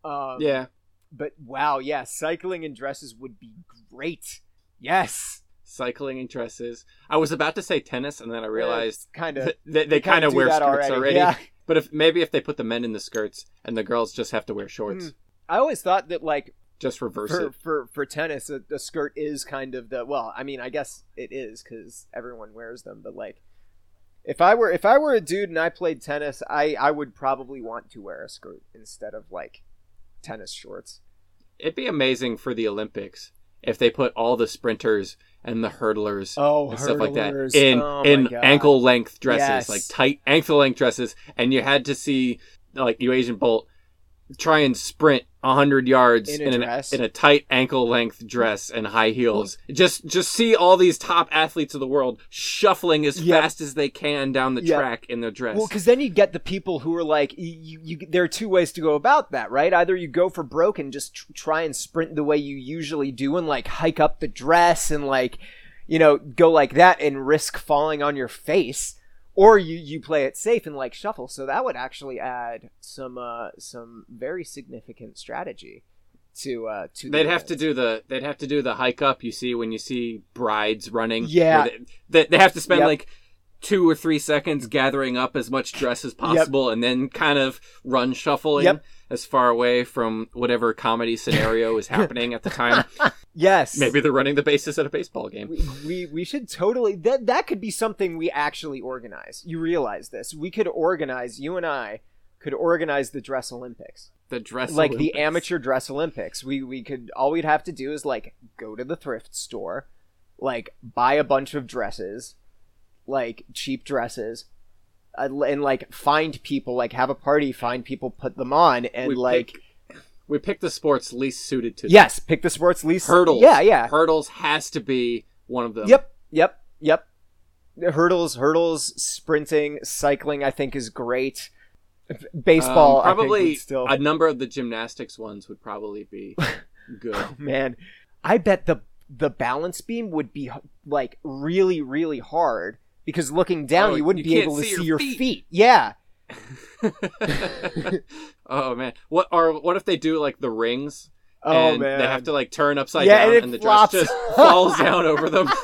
Speaker 2: Um,
Speaker 1: Yeah,
Speaker 2: But wow, yeah, cycling in dresses would be great. Yes.
Speaker 1: cycling in dresses. I was about to say tennis, and then I realized
Speaker 2: kind of.
Speaker 1: that they, they kind of wear skirts already.
Speaker 2: Yeah.
Speaker 1: But if maybe if they put the men in the skirts and the girls just have to wear shorts,
Speaker 2: Mm. I always thought that like
Speaker 1: just reverse
Speaker 2: for,
Speaker 1: it.
Speaker 2: for for tennis, a, a skirt is kind of the well. I mean, I guess it is because everyone wears them. But like, if I were if I were a dude and I played tennis, I I would probably want to wear a skirt instead of like tennis shorts.
Speaker 1: It'd be amazing for the Olympics if they put all the sprinters and the hurdlers
Speaker 2: Oh,
Speaker 1: and stuff like that in
Speaker 2: Oh
Speaker 1: in
Speaker 2: God.
Speaker 1: ankle length dresses,
Speaker 2: Yes.
Speaker 1: like tight ankle length dresses, and you had to see like Usain Bolt try and sprint hundred yards
Speaker 2: In a
Speaker 1: in, an, in a tight ankle length dress and high heels. Just just see all these top athletes of the world shuffling as
Speaker 2: Yep.
Speaker 1: fast as they can down the
Speaker 2: Yep.
Speaker 1: track in their dress.
Speaker 2: Well, because then you get the people who are like, you, you, there are two ways to go about that, right? Either you go for broke and just tr- try and sprint the way you usually do and like hike up the dress and like, you know, go like that and risk falling on your face, or you you play it safe and like shuffle. So that would actually add some uh some very significant strategy to uh to.
Speaker 1: They'd have to do the they'd have to do the hike up you see when you see brides running.
Speaker 2: Yeah.
Speaker 1: They, they, they have to spend
Speaker 2: Yep.
Speaker 1: like two or three seconds gathering up as much dress as possible and then kind of run shuffling
Speaker 2: Yep.
Speaker 1: as far away from whatever comedy scenario is happening at the time.
Speaker 2: Yes.
Speaker 1: Maybe they're running the bases at a baseball game.
Speaker 2: we, we we should totally that that could be something we actually organize. You realize this? We could organize. You and I could organize the dress Olympics,
Speaker 1: The dress
Speaker 2: like the amateur dress Olympics. We we could all we'd have to do is like go to the thrift store, like buy a bunch of dresses, like cheap dresses. uh, And like find people, like have a party, find people, put them on, and
Speaker 1: We
Speaker 2: like
Speaker 1: we pick the sports least suited to them.
Speaker 2: yes, pick the sports least
Speaker 1: hurdles.
Speaker 2: Yeah, yeah,
Speaker 1: hurdles has to be one of them.
Speaker 2: Yep, yep, yep. Hurdles, hurdles, sprinting, cycling. I think is great. Baseball,
Speaker 1: Um,
Speaker 2: I think,
Speaker 1: probably
Speaker 2: still.
Speaker 1: a number of the gymnastics ones would probably be good.
Speaker 2: Man, I bet the the balance beam would be like really, really hard because looking down,
Speaker 1: Oh,
Speaker 2: you wouldn't
Speaker 1: you
Speaker 2: be able to
Speaker 1: see
Speaker 2: see
Speaker 1: your
Speaker 2: your
Speaker 1: feet.
Speaker 2: feet. Yeah,
Speaker 1: oh man, what or what if they do like the rings?
Speaker 2: Oh
Speaker 1: and
Speaker 2: man,
Speaker 1: they have to like turn upside
Speaker 2: Yeah,
Speaker 1: down,
Speaker 2: and
Speaker 1: and, the
Speaker 2: flops.
Speaker 1: dress just falls down over them.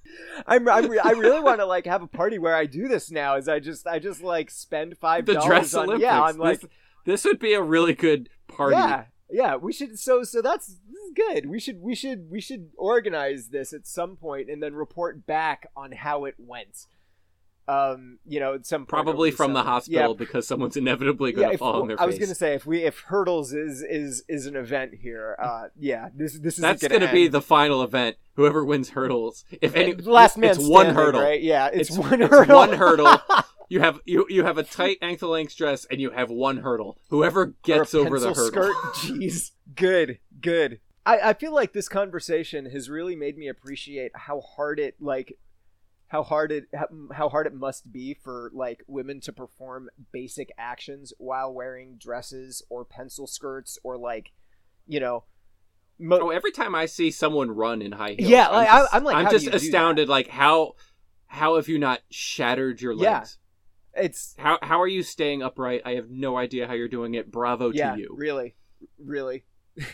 Speaker 2: I'm, I'm re- I really want to like have a party where I do this now. Is I just I just like spend five
Speaker 1: the
Speaker 2: dollars
Speaker 1: dress
Speaker 2: on
Speaker 1: Olympics.
Speaker 2: yeah on like
Speaker 1: this, this would be a really good party.
Speaker 2: Yeah, yeah. We should. So, so that's this is good. We should, we should, we should organize this at some point and then report back on how it went. Um, you know, some
Speaker 1: Probably from the hospital
Speaker 2: Yeah,
Speaker 1: because someone's inevitably going to
Speaker 2: If,
Speaker 1: fall on their
Speaker 2: I was gonna say if we if hurdles is is is an event here, uh, yeah, this this is
Speaker 1: That's
Speaker 2: gonna,
Speaker 1: be the final event. Whoever wins hurdles, if any,
Speaker 2: last man
Speaker 1: it's one hurdle.
Speaker 2: right? Yeah, it's,
Speaker 1: It's-
Speaker 2: one
Speaker 1: it's
Speaker 2: hurdle.
Speaker 1: one hurdle. You have you you have a tight ankle length dress and you have one hurdle. Whoever gets over the hurdle.
Speaker 2: skirt. Jeez, good, good. I, I feel like this conversation has really made me appreciate how hard it like how hard it how, how hard it must be for like women to perform basic actions while wearing dresses or pencil skirts or like you know mo-
Speaker 1: Oh, every time I see someone run in high heels,
Speaker 2: Yeah,
Speaker 1: I'm
Speaker 2: like,
Speaker 1: just,
Speaker 2: I- I'm like, how do
Speaker 1: just astounded. Like how how have you not shattered your
Speaker 2: Yeah.
Speaker 1: legs?
Speaker 2: it's
Speaker 1: How how are you staying upright? I have no idea how you're doing it. Bravo
Speaker 2: yeah
Speaker 1: to you.
Speaker 2: really really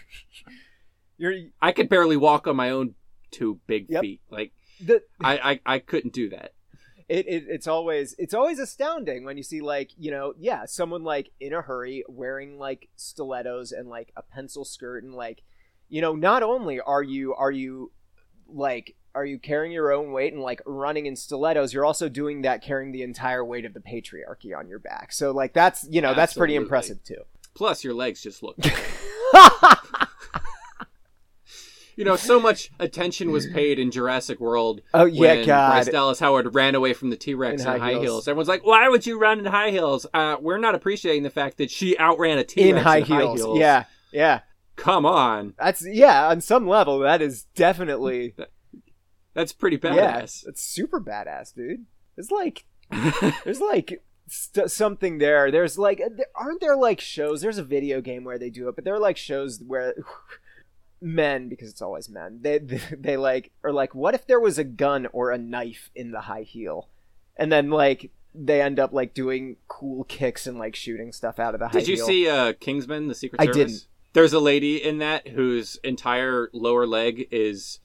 Speaker 2: you're
Speaker 1: I could barely walk on my own two big
Speaker 2: Yep.
Speaker 1: feet. Like
Speaker 2: the
Speaker 1: I, I I couldn't do that.
Speaker 2: it, it it's always it's always astounding when you see like you know yeah someone like in a hurry wearing like stilettos and like a pencil skirt and like you know not only are you are you like are you carrying your own weight and like running in stilettos you're also doing that carrying the entire weight of the patriarchy on your back so like that's you know that's pretty impressive too
Speaker 1: Plus, your legs just look. you know, so much attention was paid in Jurassic World
Speaker 2: oh yeah
Speaker 1: when
Speaker 2: god
Speaker 1: Bryce Dallas Howard ran away from the T Rex
Speaker 2: In
Speaker 1: in,
Speaker 2: high
Speaker 1: high
Speaker 2: heels.
Speaker 1: heels. Everyone's like, "Why would you run in high heels?" Uh, we're not appreciating the fact that she outran a T Rex
Speaker 2: in high heels. yeah yeah
Speaker 1: come on,
Speaker 2: that's yeah on some level that is definitely
Speaker 1: that's pretty
Speaker 2: yeah
Speaker 1: badass.
Speaker 2: it's super badass dude it's like There's like st- something there. There's like, there- aren't there like shows? There's a video game where they do it, but there are like shows where men, because it's always men, they, they they like are like, what if there was a gun or a knife in the high heel, and then like they end up like doing cool kicks and like shooting stuff out of the high heel.
Speaker 1: Did you
Speaker 2: heel.
Speaker 1: see uh, Kingsman: The Secret
Speaker 2: I
Speaker 1: Service?
Speaker 2: didn't.
Speaker 1: There's a lady in that whose entire lower leg is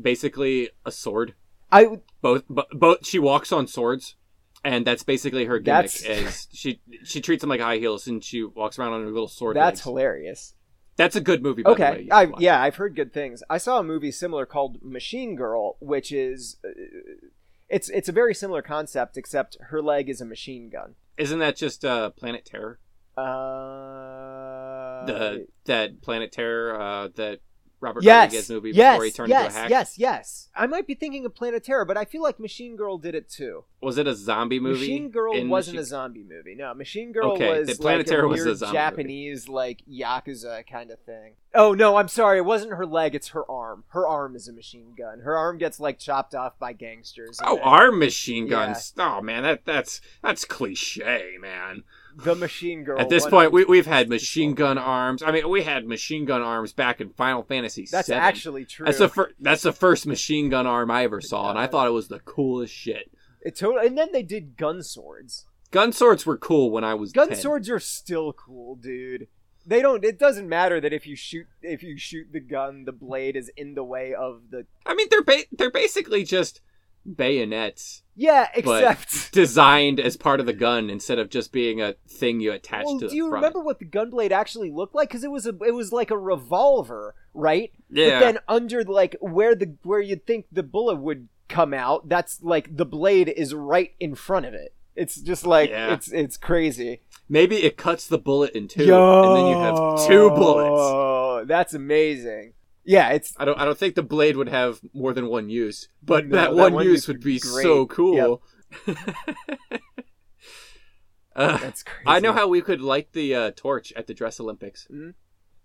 Speaker 1: basically a sword.
Speaker 2: I
Speaker 1: Both, but both she walks on swords, and that's basically her gimmick.
Speaker 2: That's-
Speaker 1: Is she she treats them like high heels, and she walks around on her little sword.
Speaker 2: that's
Speaker 1: legs.
Speaker 2: hilarious.
Speaker 1: That's a good movie. By the way.
Speaker 2: Okay, I, yeah, I've heard good things. I saw a movie similar called Machine Girl, which is uh, it's it's a very similar concept, except her leg is a machine gun.
Speaker 1: Isn't that just uh, Planet Terror?
Speaker 2: Uh,
Speaker 1: The that Planet Terror uh, that Robert
Speaker 2: yes,
Speaker 1: Rodriguez movie
Speaker 2: yes,
Speaker 1: before he turned
Speaker 2: yes,
Speaker 1: into a hack.
Speaker 2: yes, yes. I might be thinking of Planet Terror, but I feel like Machine Girl did it too.
Speaker 1: Was it a zombie movie?
Speaker 2: Machine Girl wasn't a zombie movie. No, Machine Girl
Speaker 1: Okay,
Speaker 2: was
Speaker 1: the Planet
Speaker 2: like
Speaker 1: Terror
Speaker 2: a
Speaker 1: was a
Speaker 2: Japanese like yakuza kind of thing. Oh no, I'm sorry. It wasn't her leg. It's her arm. Her arm is a machine gun. Her arm gets like chopped off by gangsters.
Speaker 1: Oh,
Speaker 2: then
Speaker 1: arm machine guns. Oh man, that that's that's cliche, man.
Speaker 2: The Machine Girl.
Speaker 1: At this point, we we've had machine gun arms. I mean, we had machine gun arms back in Final Fantasy
Speaker 2: that's
Speaker 1: VII.
Speaker 2: actually true.
Speaker 1: That's the fir- that's the first machine gun arm I ever saw, and I thought it was the coolest shit.
Speaker 2: It totally. And then they did gun swords.
Speaker 1: Gun swords were cool when I was
Speaker 2: Gun
Speaker 1: 10.
Speaker 2: swords are still cool, dude. They don't. It doesn't matter that if you shoot if you shoot the gun, the blade is in the way of the.
Speaker 1: I mean, they're ba- they're basically just bayonets
Speaker 2: Yeah, except.
Speaker 1: designed as part of the gun instead of just being a thing you attach
Speaker 2: Well,
Speaker 1: to
Speaker 2: do you
Speaker 1: front.
Speaker 2: remember what the gunblade actually looked like? Because it was a, it was like a revolver, right?
Speaker 1: Yeah.
Speaker 2: But then under like where the where you'd think the bullet would come out, that's like the blade is right in front of it. It's just like
Speaker 1: Yeah.
Speaker 2: it's it's crazy.
Speaker 1: Maybe it cuts the bullet in two, and then you have two bullets.
Speaker 2: Oh, that's amazing. Yeah, it's
Speaker 1: I don't. I don't think the blade would have more than one use, but
Speaker 2: No,
Speaker 1: that,
Speaker 2: that
Speaker 1: one,
Speaker 2: one
Speaker 1: use
Speaker 2: use
Speaker 1: would be
Speaker 2: great.
Speaker 1: so cool. Uh,
Speaker 2: that's crazy.
Speaker 1: I know how we could light the uh, torch at the dress Olympics.
Speaker 2: Mhm.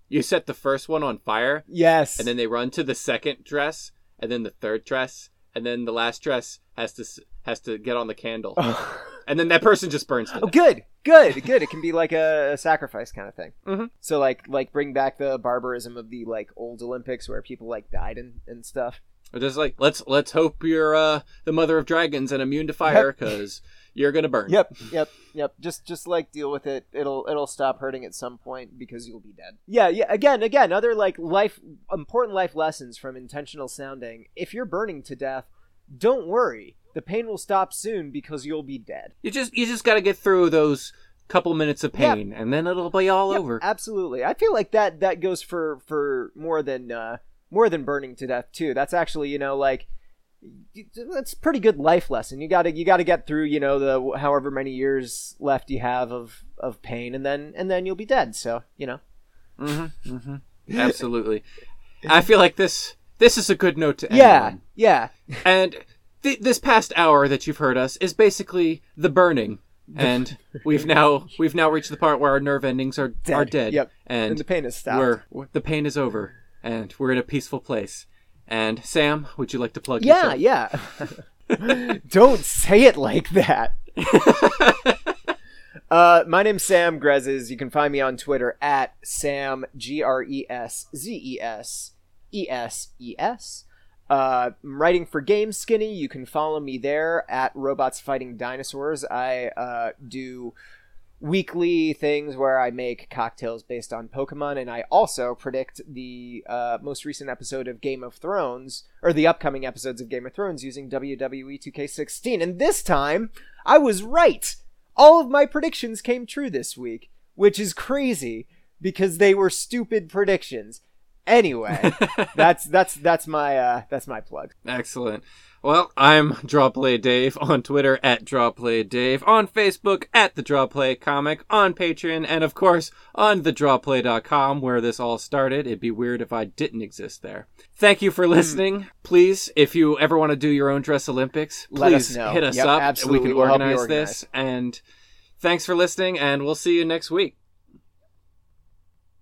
Speaker 1: You set the first one on fire,
Speaker 2: Yes.
Speaker 1: and then they run to the second dress, and then the third dress, and then the last dress has to has to get on the candle,
Speaker 2: oh,
Speaker 1: and then that person just burns. Death.
Speaker 2: good, good, good. It can be like a, a sacrifice kind of thing.
Speaker 1: Mhm.
Speaker 2: So like like bring back the barbarism of the like old Olympics where people like died and, and stuff.
Speaker 1: Or Just like let's let's hope you're uh, the mother of dragons and immune to fire because you're gonna burn.
Speaker 2: Yep, yep, yep. Just just like deal with it. It'll it'll stop hurting at some point because you'll be dead. Yeah, yeah. Again, again, other like life important life lessons from intentional sounding. If you're burning to death, don't worry. The pain will stop soon because you'll be dead.
Speaker 1: You just you just got to get through those couple minutes of
Speaker 2: Yep.
Speaker 1: pain, and then it'll be all
Speaker 2: Yep,
Speaker 1: over.
Speaker 2: Absolutely. I feel like that that goes for for more than uh more than burning to death too. That's actually, you know, like y- that's a pretty good life lesson. You got to you got to get through, you know, the however many years left you have of of pain and then and then you'll be dead. So, you know.
Speaker 1: Mm-hmm, mm-hmm. Absolutely. I feel like this this is a good note to end
Speaker 2: Yeah.
Speaker 1: on.
Speaker 2: Yeah.
Speaker 1: And th- this past hour that you've heard us is basically the burning, and we've now we've now reached the part where our nerve endings are
Speaker 2: Dead.
Speaker 1: are dead,
Speaker 2: Yep.
Speaker 1: and,
Speaker 2: And the pain is stopped.
Speaker 1: we're, the pain is over, and we're in a peaceful place. And Sam, would you like to plug? In?
Speaker 2: Yeah,
Speaker 1: yourself?
Speaker 2: yeah. Don't say it like that. Uh, my name's Sam Greszes. You can find me on Twitter at Sam G R E S Z E S E S E S. Uh, I'm writing for Game Skinny. You can follow me there at Robots Fighting Dinosaurs. I uh, do weekly things where I make cocktails based on Pokemon, and I also predict the uh, most recent episode of Game of Thrones, or the upcoming episodes of Game of Thrones using WWE 2K16. And this time, I was right! All of my predictions came true this week, which is crazy because they were stupid predictions. Anyway, that's that's that's my uh, that's my plug.
Speaker 1: Excellent. Well, I'm Drawplay Dave on Twitter at Drawplay Dave, on Facebook at the Drawplay Comic, on Patreon, and of course on the thedrawplay.com where this all started. It'd be weird if I didn't exist there. Thank you for
Speaker 2: Hmm.
Speaker 1: listening. Please, if you ever want to do your own Dress Olympics,
Speaker 2: Let us
Speaker 1: please hit us
Speaker 2: Yep,
Speaker 1: up.
Speaker 2: absolutely.
Speaker 1: We can
Speaker 2: We'll
Speaker 1: organize
Speaker 2: organize.
Speaker 1: this. And thanks for listening, and we'll see you next week.